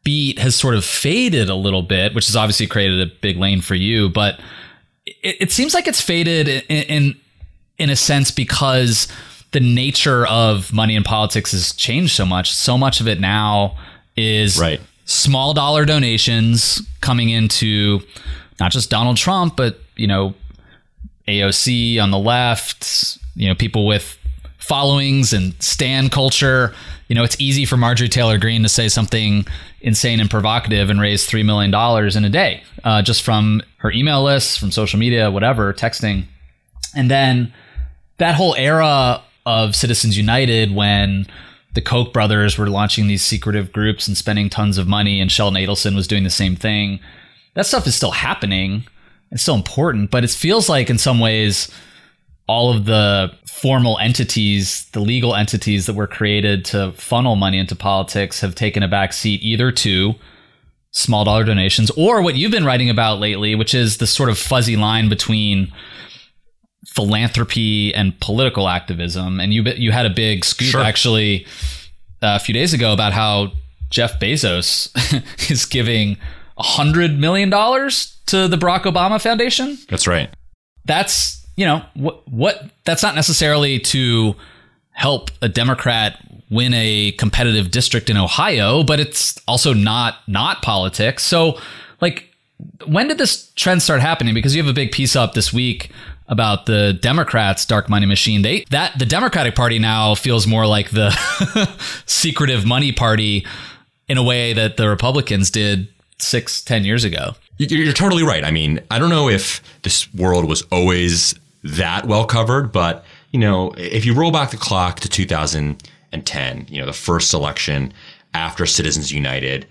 beat has sort of faded a little bit, which has obviously created a big lane for you, but it, it seems like it's faded in, in in a sense because the nature of money in politics has changed so much. So much of it now is right. small dollar donations coming into not just Donald Trump, but you know, AOC on the left, you know, people with followings and stan culture. You know, it's easy for Marjorie Taylor Greene to say something insane and provocative and raise $3 million in a day uh, just from her email list, from social media, whatever, texting. And then that whole era of Citizens United when the Koch brothers were launching these secretive groups and spending tons of money, and Sheldon Adelson was doing the same thing. That stuff is still happening. It's still important, but it feels like in some ways all of the formal entities, the legal entities that were created to funnel money into politics have taken a back seat either to small dollar donations or what you've been writing about lately, which is the sort of fuzzy line between philanthropy and political activism. And you you had a big scoop sure. actually uh, a few days ago about how Jeff Bezos [laughs] is giving hundred million dollars to the Barack Obama Foundation. That's right. That's you know what what that's not necessarily to help a Democrat win a competitive district in Ohio, but it's also not not politics. So like when did this trend start happening? Because you have a big piece up this week about the Democrats' dark money machine. They that the Democratic Party now feels more like the [laughs] secretive money party in a way that the Republicans did six, ten years ago. You're totally right. I mean, I don't know if this world was always that well covered, but you know, if you roll back the clock to 2010, you know, the first election after Citizens United,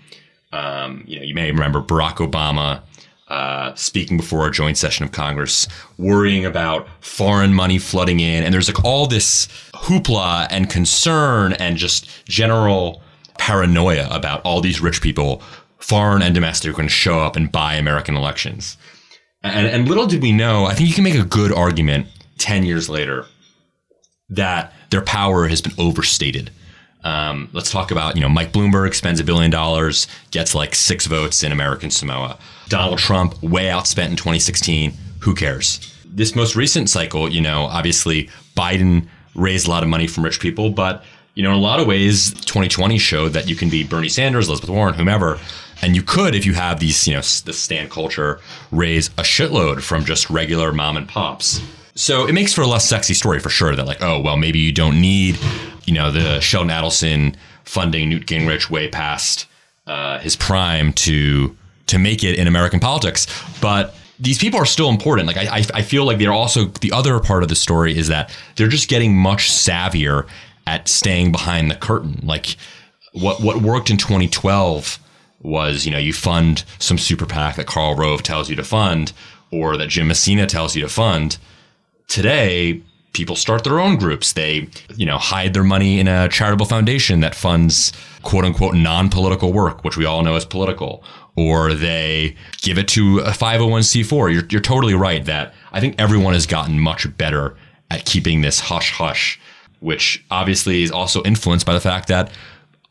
um, you know, you may remember Barack Obama uh, speaking before a joint session of Congress, worrying about foreign money flooding in. And there's like all this hoopla and concern and just general paranoia about all these rich people, foreign and domestic, are going to show up and buy American elections. And, and little did we know, I think you can make a good argument 10 years later that their power has been overstated. Um, let's talk about, you know, Mike Bloomberg spends a billion dollars, gets like six votes in American Samoa. Donald Trump way outspent in 2016. Who cares? This most recent cycle, you know, obviously Biden raised a lot of money from rich people, but you know, in a lot of ways, 2020 showed that you can be Bernie Sanders, Elizabeth Warren, whomever, and you could, if you have these, you know, the stan culture, raise a shitload from just regular mom and pops. So it makes for a less sexy story for sure. That like, oh well, maybe you don't need, you know, the Sheldon Adelson funding Newt Gingrich way past uh, his prime to to make it in American politics. But these people are still important. Like I, I feel like they're also the other part of the story is that they're just getting much savvier at staying behind the curtain. Like what what worked in 2012 was you know you fund some super PAC that Karl Rove tells you to fund or that Jim Messina tells you to fund. Today, people start their own groups. They you know hide their money in a charitable foundation that funds quote unquote non political work, which we all know is political or they give it to a 501c4. You're, you're totally right that I think everyone has gotten much better at keeping this hush hush, which obviously is also influenced by the fact that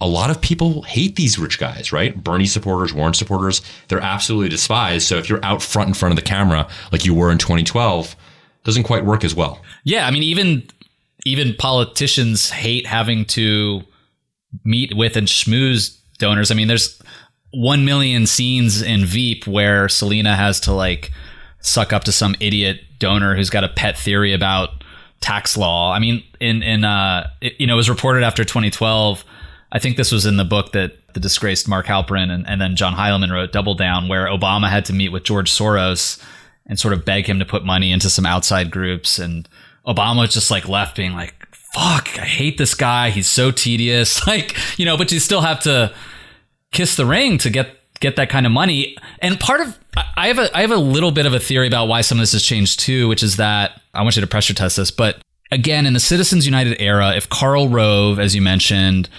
a lot of people hate these rich guys, right? Bernie supporters, Warren supporters, they're absolutely despised. So if you're out front in front of the camera like you were in 2012, doesn't quite work as well. Yeah, I mean even even politicians hate having to meet with and schmooze donors. I mean, there's one million scenes in Veep where Selena has to like suck up to some idiot donor who's got a pet theory about tax law. I mean, in in uh, it, you know, it was reported after 2012. I think this was in the book that the disgraced Mark Halperin and, and then John Heilemann wrote, Double Down, where Obama had to meet with George Soros and sort of beg him to put money into some outside groups, and Obama was just like left being like, "Fuck, I hate this guy. He's so tedious." [laughs] Like, you know, but you still have to kiss the ring to get get that kind of money. And part of I have a I have a little bit of a theory about why some of this has changed too, which is that I want you to pressure test this, but again, in the Citizens United era, if Karl Rove, as you mentioned,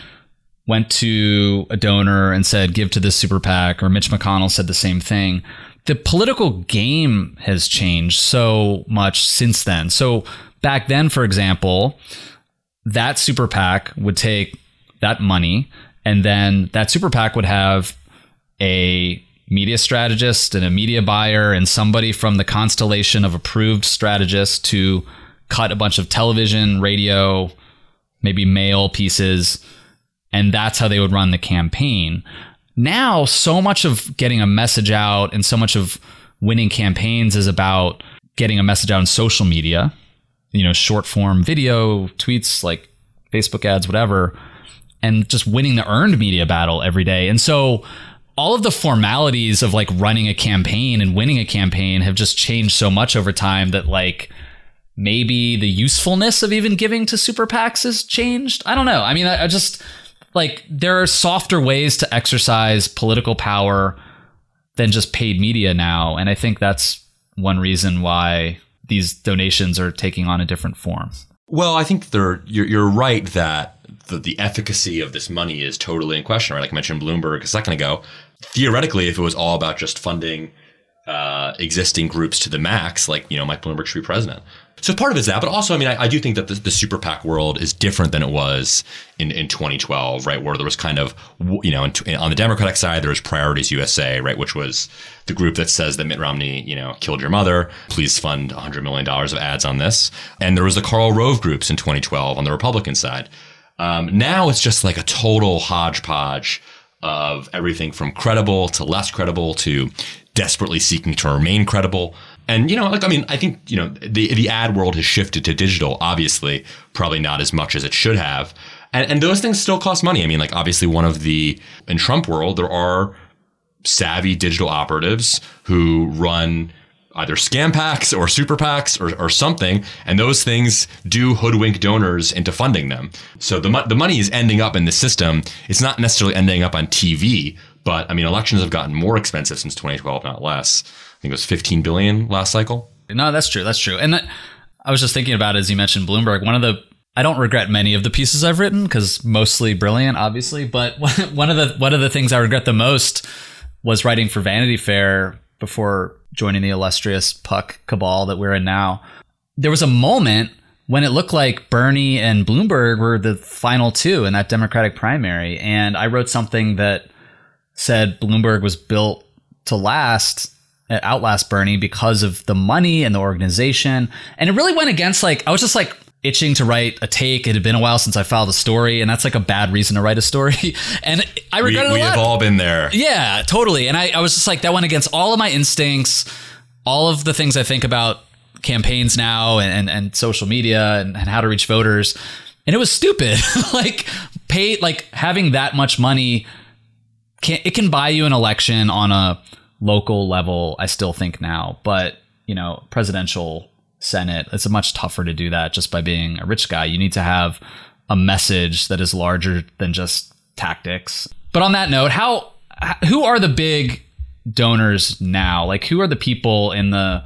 went to a donor and said, give to this super PAC, or Mitch McConnell said the same thing, the political game has changed so much since then. So back then, for example, that super PAC would take that money, and then that super PAC would have a media strategist and a media buyer and somebody from the constellation of approved strategists to cut a bunch of television, radio, maybe mail pieces, and that's how they would run the campaign. Now, so much of getting a message out and so much of winning campaigns is about getting a message out on social media, you know, short form video, tweets, like Facebook ads, whatever, and just winning the earned media battle every day. And so all of the formalities of like running a campaign and winning a campaign have just changed so much over time that like maybe the usefulness of even giving to super PACs has changed. I don't know. I mean, I, I just like there are softer ways to exercise political power than just paid media now. And I think that's one reason why these donations are taking on a different form. Well, I think you're, you're right that the, the efficacy of this money is totally in question, right? Like I mentioned Bloomberg a second ago. Theoretically, if it was all about just funding uh, existing groups to the max, like, you know, Mike Bloomberg should be president. So part of it is that, but also, I mean, I, I do think that the, the, super PAC world is different than it was in, in 2012, right? Where there was kind of, you know, in, on the Democratic side, there was Priorities USA, right? Which was the group that says that Mitt Romney, you know, killed your mother. Please fund $100 million of ads on this. And there was the Karl Rove groups in 2012 on the Republican side. Um, now it's just like a total hodgepodge of everything from credible to less credible to desperately seeking to remain credible. And you know, like I mean, I think you know the the ad world has shifted to digital. Obviously, probably not as much as it should have. And, and those things still cost money. I mean, like obviously, one of the in Trump world, there are savvy digital operatives who run either scam packs or super packs or, or something, and those things do hoodwink donors into funding them. So the the money is ending up in the system. It's not necessarily ending up on TV, but I mean, elections have gotten more expensive since 2012, not less. I think it was 15 billion last cycle. No, that's true. That's true. And that, I was just thinking about as you mentioned Bloomberg. One of the I don't regret many of the pieces I've written because mostly brilliant, obviously. But [laughs] one of the one of the things I regret the most was writing for Vanity Fair before joining the illustrious puck cabal that we're in now. There was a moment when it looked like Bernie and Bloomberg were the final two in that Democratic primary, and I wrote something that said Bloomberg was built to last uh, outlast Bernie because of the money and the organization. And it really went against like I was just like itching to write a take. It had been a while since I filed a story, and that's like a bad reason to write a story. [laughs] and I regret we, it. We have all been there. Yeah, totally. And I, I was just like that went against all of my instincts, all of the things I think about campaigns now and, and, and social media and, and how to reach voters. And it was stupid. [laughs] like pay like having that much money can it can buy you an election on a local level. I still think now, but you know, presidential Senate, it's much tougher to do that just by being a rich guy. You need to have a message that is larger than just tactics. But on that note, how who are the big donors now? Like who are the people in the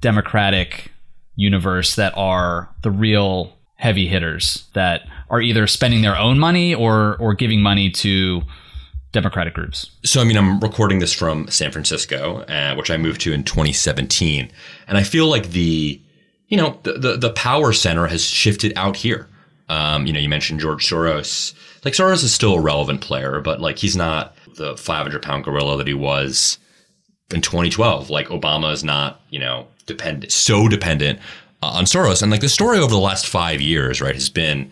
Democratic universe that are the real heavy hitters that are either spending their own money or or giving money to Democratic groups? So, I mean, I'm recording this from San Francisco, uh, which I moved to in 2017, and I feel like the, you know, the the, the power center has shifted out here. Um, you know, you mentioned George Soros. Like Soros is still a relevant player, but like he's not the 500 pound gorilla that he was in 2012. Like Obama is not, you know, dependent, so dependent uh, on Soros. And like the story over the last five years, right, has been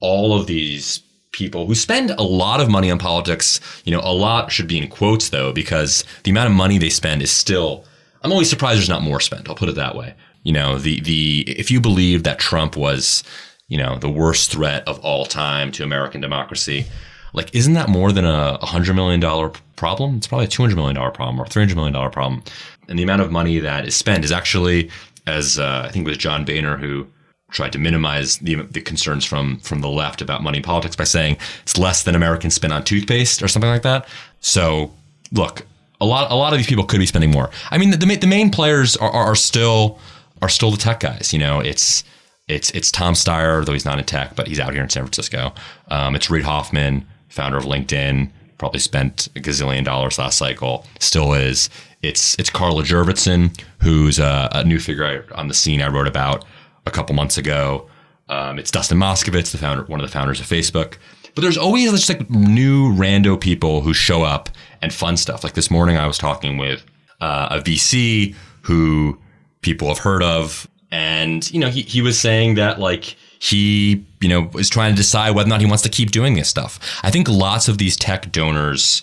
all of these people who spend a lot of money on politics. You know, a lot should be in quotes though, because the amount of money they spend is still. I'm always surprised there's not more spent. I'll put it that way. You know, the the if you believe that Trump was, you know, the worst threat of all time to American democracy, like isn't that more than a hundred million dollar problem? It's probably a two hundred million dollar problem or three hundred million dollar problem. And the amount of money that is spent is actually, as uh, I think it was John Boehner who tried to minimize the, the concerns from from the left about money politics by saying it's less than Americans spend on toothpaste or something like that. So look, a lot a lot of these people could be spending more. I mean, the, the, the main players are, are, still are still the tech guys. You know, it's it's it's Tom Steyer, though he's not in tech, but he's out here in San Francisco. Um, it's Reid Hoffman, founder of LinkedIn. probably spent a gazillion dollars last cycle, still is. It's it's Karla Jurvetson, who's a, a new figure on the scene I wrote about a couple months ago. Um, it's Dustin Moskovitz, the founder, one of the founders of Facebook. But there's always just like new rando people who show up and fun stuff. Like this morning, I was talking with uh, a VC who people have heard of, and you know, he he was saying that like he you know is trying to decide whether or not he wants to keep doing this stuff. I think lots of these tech donors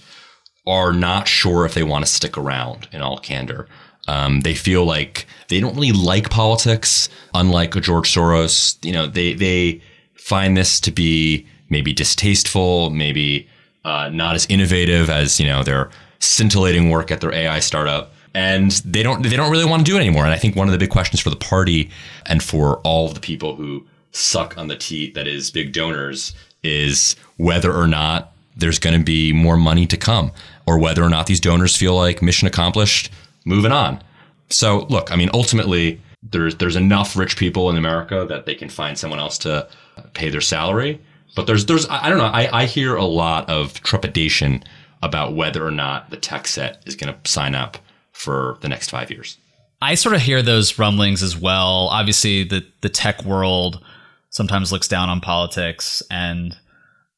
are not sure if they want to stick around. In all candor, um, they feel like they don't really like politics. Unlike George Soros, you know, they they find this to be maybe distasteful, maybe uh, not as innovative as you know their scintillating work at their AI startup. And they don't they don't really want to do it anymore. And I think one of the big questions for the party and for all of the people who suck on the teat that is big donors is whether or not there's going to be more money to come or whether or not these donors feel like mission accomplished, moving on. So look, I mean, ultimately, there's there's enough rich people in America that they can find someone else to pay their salary. But there's there's I don't know. I, I hear a lot of trepidation about whether or not the tech set is going to sign up for the next five years. I sort of hear those rumblings as well. Obviously, the the tech world sometimes looks down on politics, and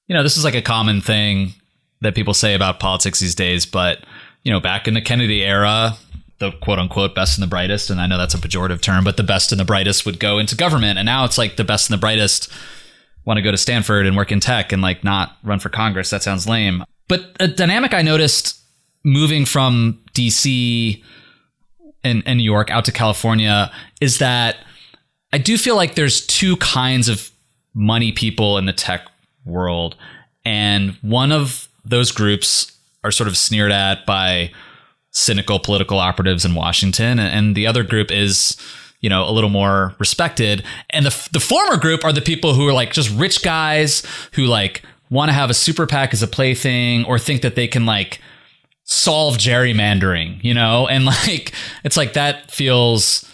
you know this is like a common thing that people say about politics these days. But you know, back in the Kennedy era, the quote unquote best and the brightest, and I know that's a pejorative term, but the best and the brightest would go into government. And now it's like the best and the brightest want to go to Stanford and work in tech and like not run for Congress. That sounds lame. But a dynamic I noticed moving from DC and, and New York out to California is that I do feel like there's two kinds of money people in the tech world. And one of those groups are sort of sneered at by cynical political operatives in Washington, and the other group is you know a little more respected. And the the former group are the people who are like just rich guys who like want to have a super PAC as a plaything or think that they can like solve gerrymandering, you know, and [laughs] like it's like that feels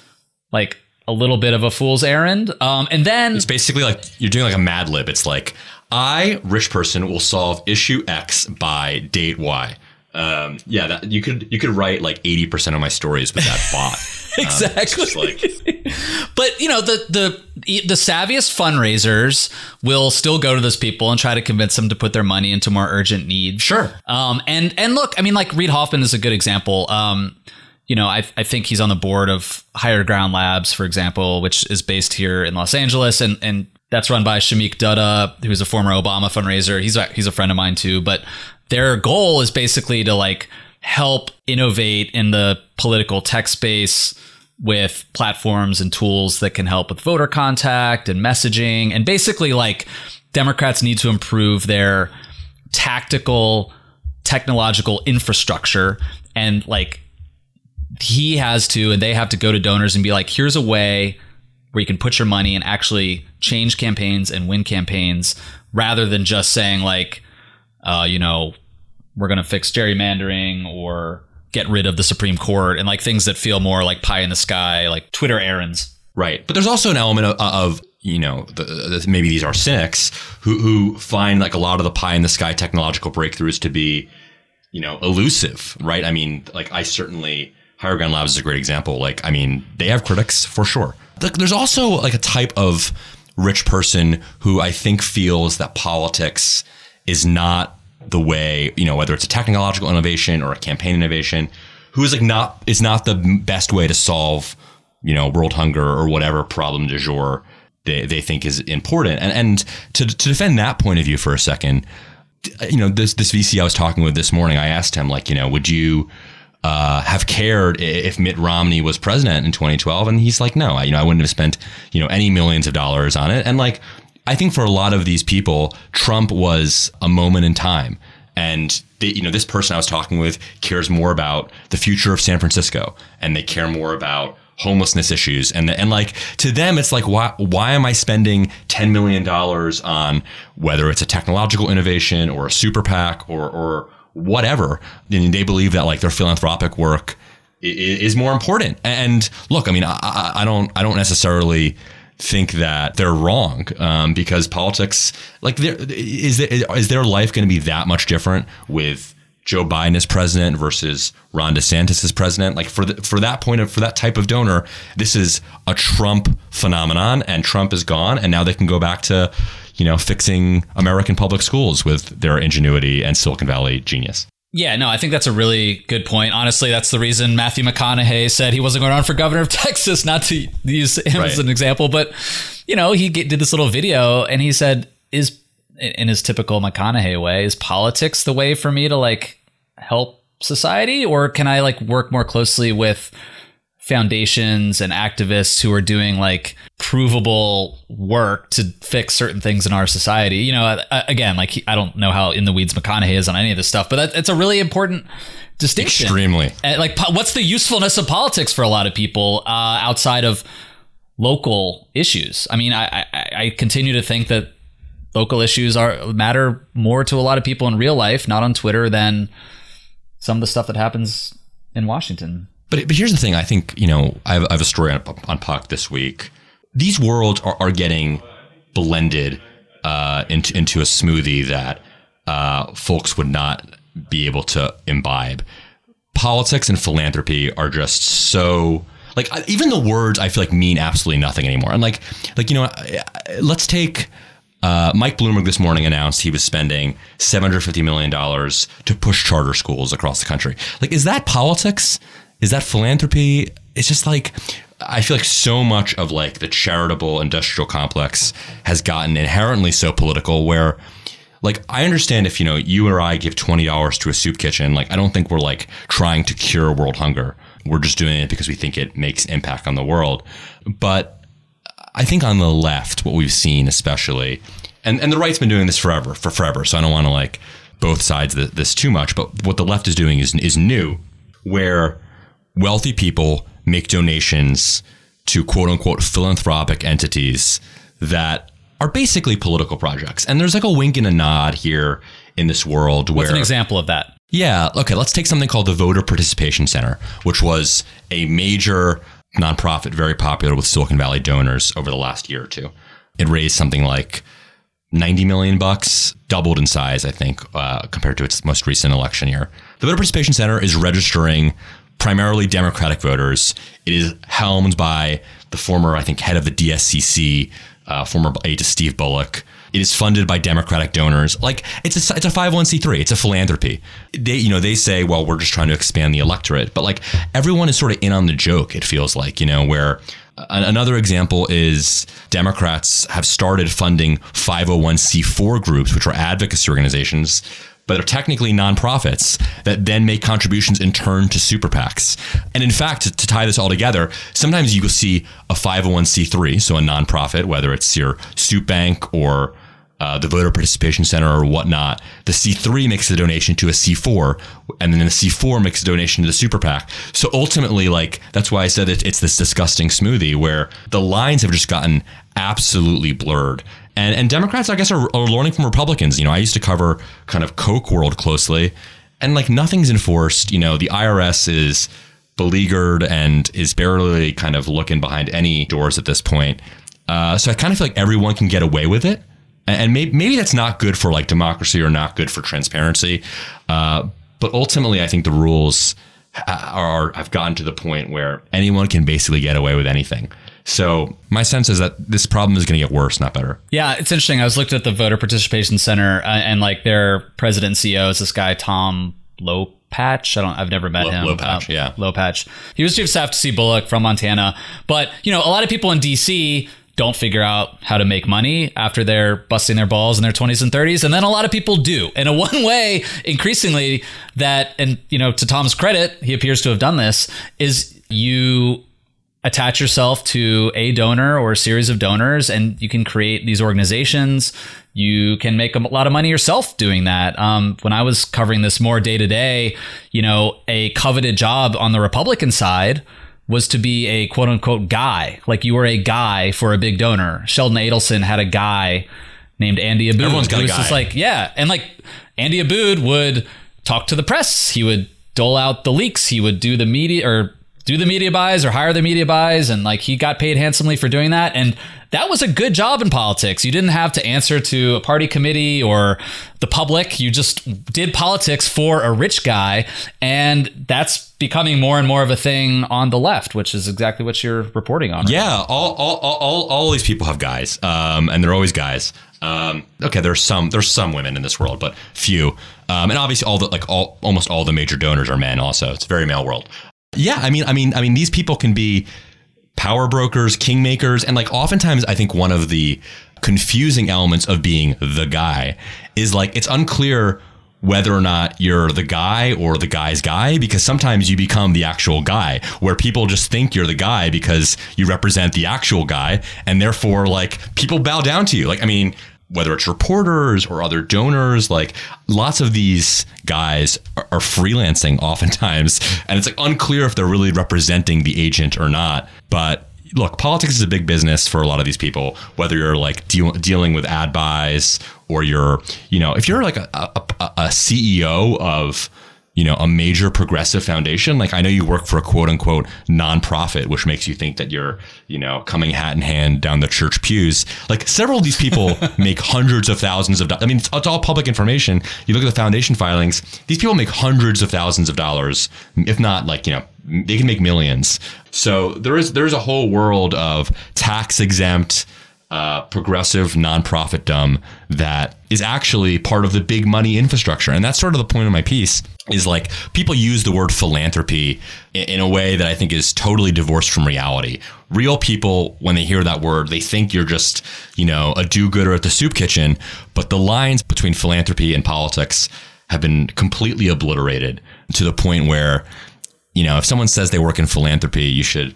like a little bit of a fool's errand. Um, and then it's basically like you're doing like a Mad Lib. It's like I, rich person, will solve issue X by date Y. Um, yeah, that, you could you could write like eighty percent of my stories with that bot. [laughs] exactly. Um, like, [laughs] but you know the the the savviest fundraisers will still go to those people and try to convince them to put their money into more urgent needs. Sure. Um, and and look, I mean, like Reid Hoffman is a good example. Um, you know, I, I think he's on the board of Higher Ground Labs, for example, which is based here in Los Angeles, and and that's run by Shomik Dutta, who's a former Obama fundraiser. He's a, he's a friend of mine too. But their goal is basically to like help innovate in the political tech space with platforms and tools that can help with voter contact and messaging. And basically, like Democrats need to improve their tactical technological infrastructure and like he has to and they have to go to donors and be like here's a way where you can put your money and actually change campaigns and win campaigns rather than just saying like uh, you know we're going to fix gerrymandering or get rid of the supreme court and like things that feel more like pie in the sky like twitter errands right but there's also an element of, of you know, the, the, maybe these are cynics who, who find like a lot of the pie in the sky technological breakthroughs to be, you know, elusive, right? I mean, like I certainly Higher Ground Labs is a great example. Like, I mean, they have critics for sure. There's also like a type of rich person who I think feels that politics is not the way, you know, whether it's a technological innovation or a campaign innovation, who is like not is not the best way to solve, you know, world hunger or whatever problem du jour they, they think is important. And and to to defend that point of view for a second, you know, this this VC I was talking with this morning, I asked him like, you know, would you uh, have cared if Mitt Romney was president in 2012, and he's like, no, I, you know, I wouldn't have spent you know any millions of dollars on it. And like, I think for a lot of these people, Trump was a moment in time, and they, you know, this person I was talking with cares more about the future of San Francisco, and they care more about homelessness issues and and like to them it's like why why am I spending 10 million dollars on whether it's a technological innovation or a super PAC or or whatever. And they believe that like their philanthropic work is more important. And look, I mean, I, I don't, I don't necessarily think that they're wrong um, because politics, like, is, there, is their life going to be that much different with Joe Biden as president versus Ron DeSantis as president? Like, for the, for that point of for that type of donor, this is a Trump phenomenon, and Trump is gone, and now they can go back to, you know, fixing American public schools with their ingenuity and Silicon Valley genius. Yeah, no, I think that's a really good point. Honestly, that's the reason Matthew McConaughey said he wasn't going to run for governor of [laughs] Texas, not to use him right. as an example, but you know, he did this little video and he said, "Is in his typical McConaughey way, is politics the way for me to like help society, or can I like work more closely with?" Foundations and activists who are doing like provable work to fix certain things in our society. You know, again, like I don't know how in the weeds McConaughey is on any of this stuff, but that, it's a really important distinction. Extremely. Like, what's the usefulness of politics for a lot of people uh, outside of local issues? I mean, I, I, I continue to think that local issues are matter more to a lot of people in real life, not on Twitter, than some of the stuff that happens in Washington. But but here's the thing. I think you know I have, I have a story on, on Puck this week. These worlds are, are getting blended uh, into into a smoothie that uh, folks would not be able to imbibe. Politics and philanthropy are just so like even the words I feel like mean absolutely nothing anymore. And like like you know let's take uh, Mike Bloomberg this morning announced he was spending $750 million to push charter schools across the country. Like, is that politics? Is that philanthropy? It's just like I feel like so much of like the charitable industrial complex has gotten inherently so political where like I understand if you know you or I give twenty dollars to a soup kitchen, like I don't think we're like trying to cure world hunger. We're just doing it because we think it makes impact on the world. But I think on the left, what we've seen especially, and, and the right's been doing this forever, for forever. So I don't want to like both sides of this too much. But what the left is doing is is new, where wealthy people make donations to quote unquote philanthropic entities that are basically political projects. And there's like a wink and a nod here in this world where What's an example of that? Yeah, okay, let's take something called the Voter Participation Center, which was a major nonprofit very popular with Silicon Valley donors over the last year or two. It raised something like 90 million bucks, doubled in size, I think, uh, compared to its most recent election year. The Voter Participation Center is registering primarily Democratic voters. It is helmed by the former, I think, head of the DSCC, uh, former aide to Steve Bullock. It is funded by Democratic donors. Like it's a it's a 501c3. It's a philanthropy. They you know they say well we're just trying to expand the electorate, but like everyone is sort of in on the joke. It feels like you know where Another example is Democrats have started funding 501c4 groups, which are advocacy organizations but are technically nonprofits that then make contributions in turn to super PACs. And in fact, to, tie this all together, sometimes you will see a 501c3, so a nonprofit, whether it's your soup bank or uh, the voter participation center or whatnot, the C3 makes a donation to a C4, and then the C4 makes a donation to the super PAC. So ultimately, like that's why I said it, it's this disgusting smoothie where the lines have just gotten absolutely blurred. And and Democrats, I guess, are, are learning from Republicans. You know, I used to cover kind of Koch world closely, and like nothing's enforced. You know, the IRS is beleaguered and is barely kind of looking behind any doors at this point. Uh, so I kind of feel like everyone can get away with it, and maybe, maybe that's not good for like democracy or not good for transparency. Uh, but ultimately, I think the rules are have gotten to the point where anyone can basically get away with anything. So my sense is that this problem is going to get worse, not better. Yeah, it's interesting. I was looked at the voter participation center, uh, and like their president and CEO is this guy Tom Lopach. I don't. I've never met Low, him. Lopach, uh, yeah. Lopach. He was chief of staff to see Bullock from Montana, but you know, a lot of people in D.C don't figure out how to make money after they're busting their balls in their 20s and 30s and then a lot of people do and a [laughs] one way increasingly that and you know to Tom's credit he appears to have done this is you attach yourself to a donor or a series of donors and you can create these organizations. You can make a lot of money yourself doing that. Um, when i was covering this more day to day you know a coveted job on the republican side was to be a quote unquote guy. Like you were a guy for a big donor. Sheldon adelson had a guy named andy abboud everyone's got a guy. just like yeah. And like andy abboud would talk to the press. He would dole out the leaks. He would do the media or do the media buys or hire the media buys and like he got paid handsomely for doing that and that was a good job in politics. You didn't have to answer to a party committee or the public. You just did politics for a rich guy and that's becoming more and more of a thing on the left which is exactly what you're reporting on yeah all all, all, all, all these people have guys um, and they're always guys. Um, okay there's some there's some women in this world but few. Um, and obviously all the like all almost all the major donors are men also. It's a very male world yeah, I mean, I mean, I mean, these people can be power brokers, kingmakers, and like oftentimes, I think one of the confusing elements of being the guy is like it's unclear whether or not you're the guy or the guy's guy because sometimes you become the actual guy where people just think you're the guy because you represent the actual guy and therefore like people bow down to you. Like i mean whether it's reporters or other donors, like lots of these guys are, are, freelancing [laughs] oftentimes, and it's like unclear if they're really representing the agent or not. But look, politics is a big business for a lot of these people. Whether you're like deal, dealing with ad buys or you're, you know, if you're like a, a, a CEO of you know, a major progressive foundation. Like I know you work for a quote unquote nonprofit, which makes you think that you're, you know, coming hat in hand down the church pews. Like several of these people [laughs] make hundreds of thousands of dollars. I mean, it's, it's all public information. You look at the foundation filings, these people make hundreds of thousands of dollars, if not like, you know, they can make millions. So there is, there's a whole world of tax exempt, uh, progressive nonprofit dumb that is actually part of the big money infrastructure. And that's sort of the point of my piece is like people use the word philanthropy in a way that I think is totally divorced from reality. Real people, when they hear that word, they think you're just, you know, a do gooder at the soup kitchen. But the lines between philanthropy and politics have been completely obliterated to the point where, you know, if someone says they work in philanthropy, you should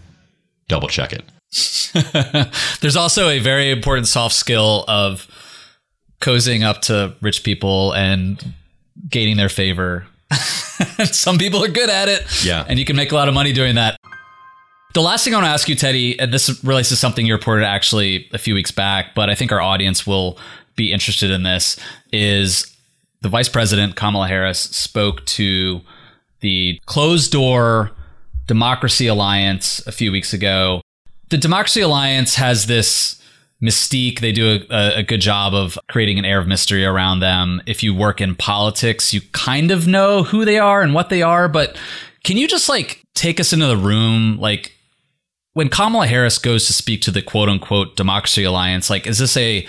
double check it. [laughs] There's also a very important soft skill of cozying up to rich people and gaining their favor. [laughs] Some people are good at it. Yeah. And you can make a lot of money doing that. The last thing I want to ask you, Teddy, and this relates to something you reported actually a few weeks back, but I think our audience will be interested in this, is the vice president, Kamala Harris, spoke to the closed door Democracy Alliance a few weeks ago the Democracy Alliance has this mystique. They do a, a, good job of creating an air of mystery around them. If you work in politics, you kind of know who they are and what they are. But can you just like take us into the room? Like when Kamala Harris goes to speak to the quote unquote Democracy Alliance, like, is this a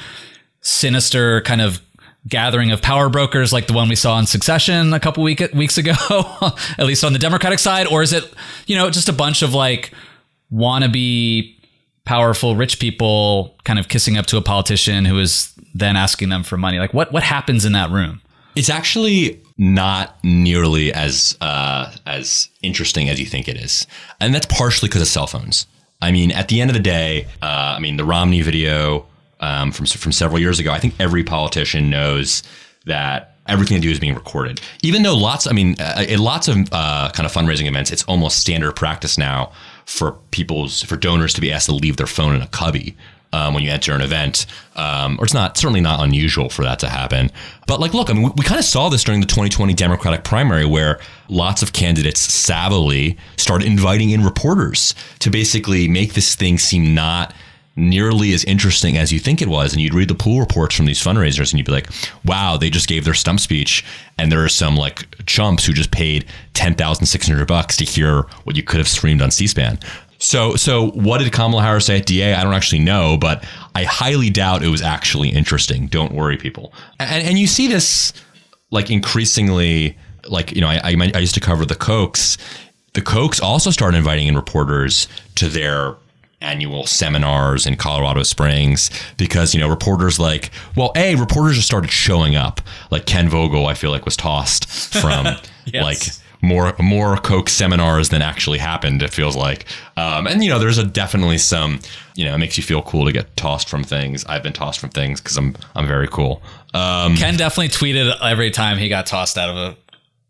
sinister kind of gathering of power brokers like the one we saw in Succession a couple week, weeks ago, [laughs] at least on the Democratic side? Or is it, you know, just a bunch of like, wannabe powerful rich people kind of kissing up to a politician who is then asking them for money. Like what what happens in that room? It's actually not nearly as uh, as interesting as you think it is. And that's partially because of cell phones. I mean at the end of the day uh, i mean the romney video um, from from several years ago i think every politician knows that everything they do is being recorded. Even though lots i mean uh, in lots of uh, kind of fundraising events it's almost standard practice now for people's for donors to be asked to leave their phone in a cubby um, when you enter an event, um, or it's not certainly not unusual for that to happen. But like, look, I mean, we, we kind of saw this during the 2020 Democratic primary, where lots of candidates savvily started inviting in reporters to basically make this thing seem not nearly as interesting as you think it was. And you'd read the pool reports from these fundraisers and you'd be like, wow, they just gave their stump speech. And there are some like chumps who just paid 10,600 bucks to hear what you could have streamed on C-SPAN. So, so what did Kamala Harris say at DA? I don't actually know, but I highly doubt it was actually interesting. Don't worry, people. And, and you see this like increasingly, like, you know, I, I, I used to cover the Kochs. The Kochs also started inviting in reporters to their annual seminars in Colorado Springs because you know reporters like well a reporters just started showing up. Like Ken Vogel I feel like was tossed from [laughs] yes. like more more Koch seminars than actually happened it feels like. Um, and you know there's a definitely some you know it makes you feel cool to get tossed from things. I've been tossed from things because I'm I'm very cool. Um, Ken definitely tweeted every time he got tossed out of a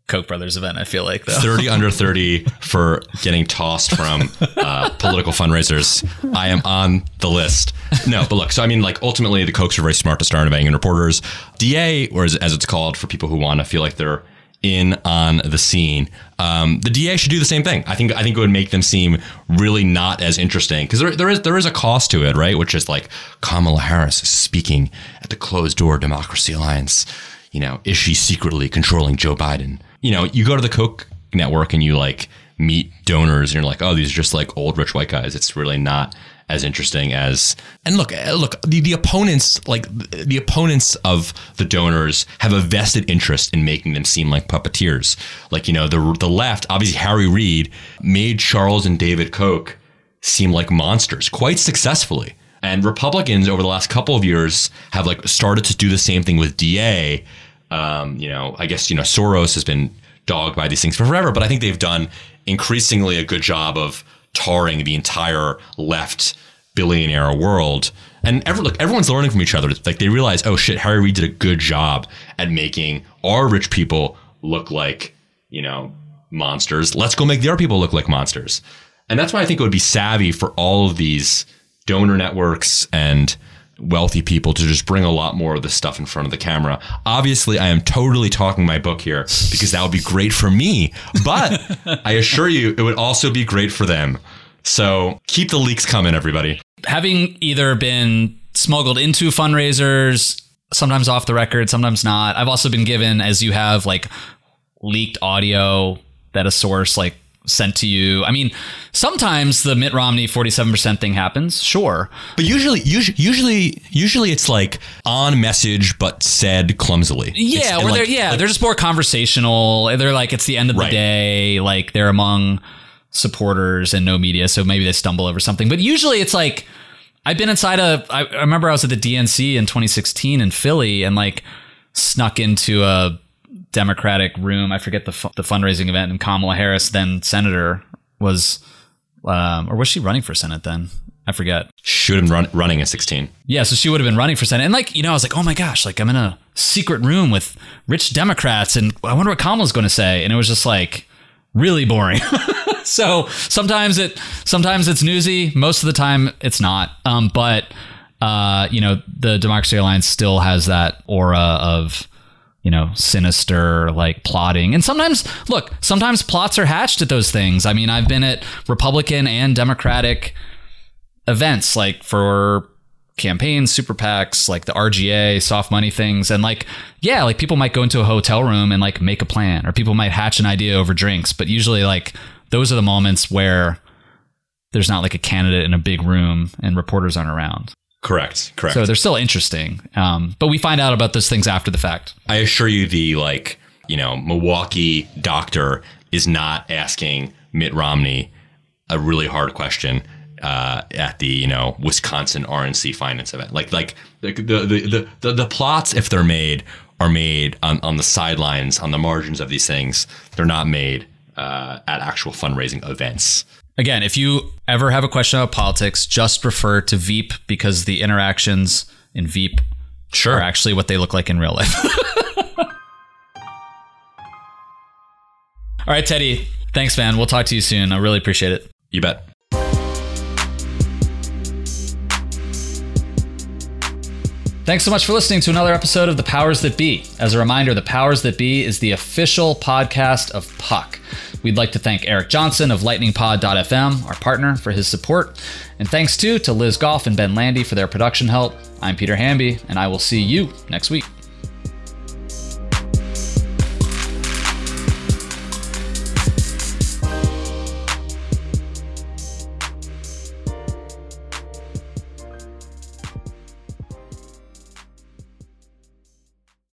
Koch brothers event. I feel like though. [laughs] 30 under [laughs] 30 for getting tossed from uh, political fundraisers. I am on the list. No, but look, so I mean, like ultimately, the Kochs are very smart to start inviting in reporters. DA, or as, as it's called for people who want to feel like they're in on the scene. Um, the DA should do the same thing. I think I think it would make them seem really not as interesting because there, there is there is a cost to it, right? Which is like Kamala Harris speaking at the closed door Democracy Alliance. You know, is she secretly controlling Joe Biden? You know, you go to the Koch network and you like meet donors and you're like, oh, these are just like old rich white guys. It's really not as interesting as and look uh, look the, the opponents like the opponents of the donors have a vested interest in making them seem like puppeteers like you know the the left obviously Harry Reid made Charles and David Koch seem like monsters quite successfully and Republicans over the last couple of years have like started to do the same thing with DA um, you know I guess you know Soros has been dogged by these things for forever but I think they've done increasingly a good job of tarring the entire left billionaire world. And every, look, everyone's learning from each other. Like they realize, oh shit, Harry Reid did a good job at making our rich people look like, you know, monsters. Let's go make their people look like monsters. And that's why I think it would be savvy for all of these donor networks and wealthy people to just bring a lot more of this stuff in front of the camera. Obviously, I am totally talking my book here because that would be great for me, but [laughs] I assure you it would also be great for them. So keep the leaks coming, everybody. Having either been smuggled into fundraisers, sometimes off the record, sometimes not. I've also been given, as you have, like leaked audio that a source like sent to you. I mean, sometimes the Mitt Romney 47% thing happens, sure. But usually usually usually usually it's like on message but said clumsily. Yeah, where like- they're yeah, they're just more conversational. They're like it's the end of the day, like they're among supporters and no media, so maybe they stumble over something. But usually it's like I've been inside a I I remember I was at the DNC in 2016 in Philly and like snuck into a Democratic room. I forget the fu- the fundraising event, and Kamala Harris, then senator, was um, or was she running for senate then? I forget. should have been run, running at 16. Yeah, so she would have been running for senate, and like you know, I was like, oh my gosh, like I'm in a secret room with rich Democrats, and I wonder what Kamala's going to say, and it was just like really boring. [laughs] so sometimes it sometimes it's newsy, most of the time it's not. Um, but uh, you know, the Democracy Alliance still has that aura of you know, sinister, like plotting. And sometimes, look, sometimes plots are hatched at those things. I mean, I've been at Republican and Democratic events, like for campaigns, super PACs, like the RGA, soft money things. And like, yeah, like people might go into a hotel room and like make a plan, or people might hatch an idea over drinks. But usually, like, those are the moments where there's not like a candidate in a big room and reporters aren't around. Correct. Correct. So they're still interesting. Um, but we find out about those things after the fact. I assure you, the like, you know, Milwaukee doctor is not asking Mitt Romney a really hard question uh, at the you know Wisconsin RNC finance event. Like, like the the the the, the, plots, if they're made, are made on, on the sidelines, on the margins of these things. They're not made uh, at actual fundraising events. Again, if you ever have a question about politics, just refer to Veep because the interactions in Veep Sure. are actually what they look like in real life. [laughs] All right, Teddy. Thanks, man. We'll talk to you soon. I really appreciate it. You bet. Thanks so much for listening to another episode of The Powers That Be. As a reminder, The Powers That Be is the official podcast of Puck. We'd like to thank Eric Johnson of lightningpod.fm, our partner, for his support. And thanks too to Liz Goff and Ben Landy for their production help. I'm Peter Hamby, and I will see you next week.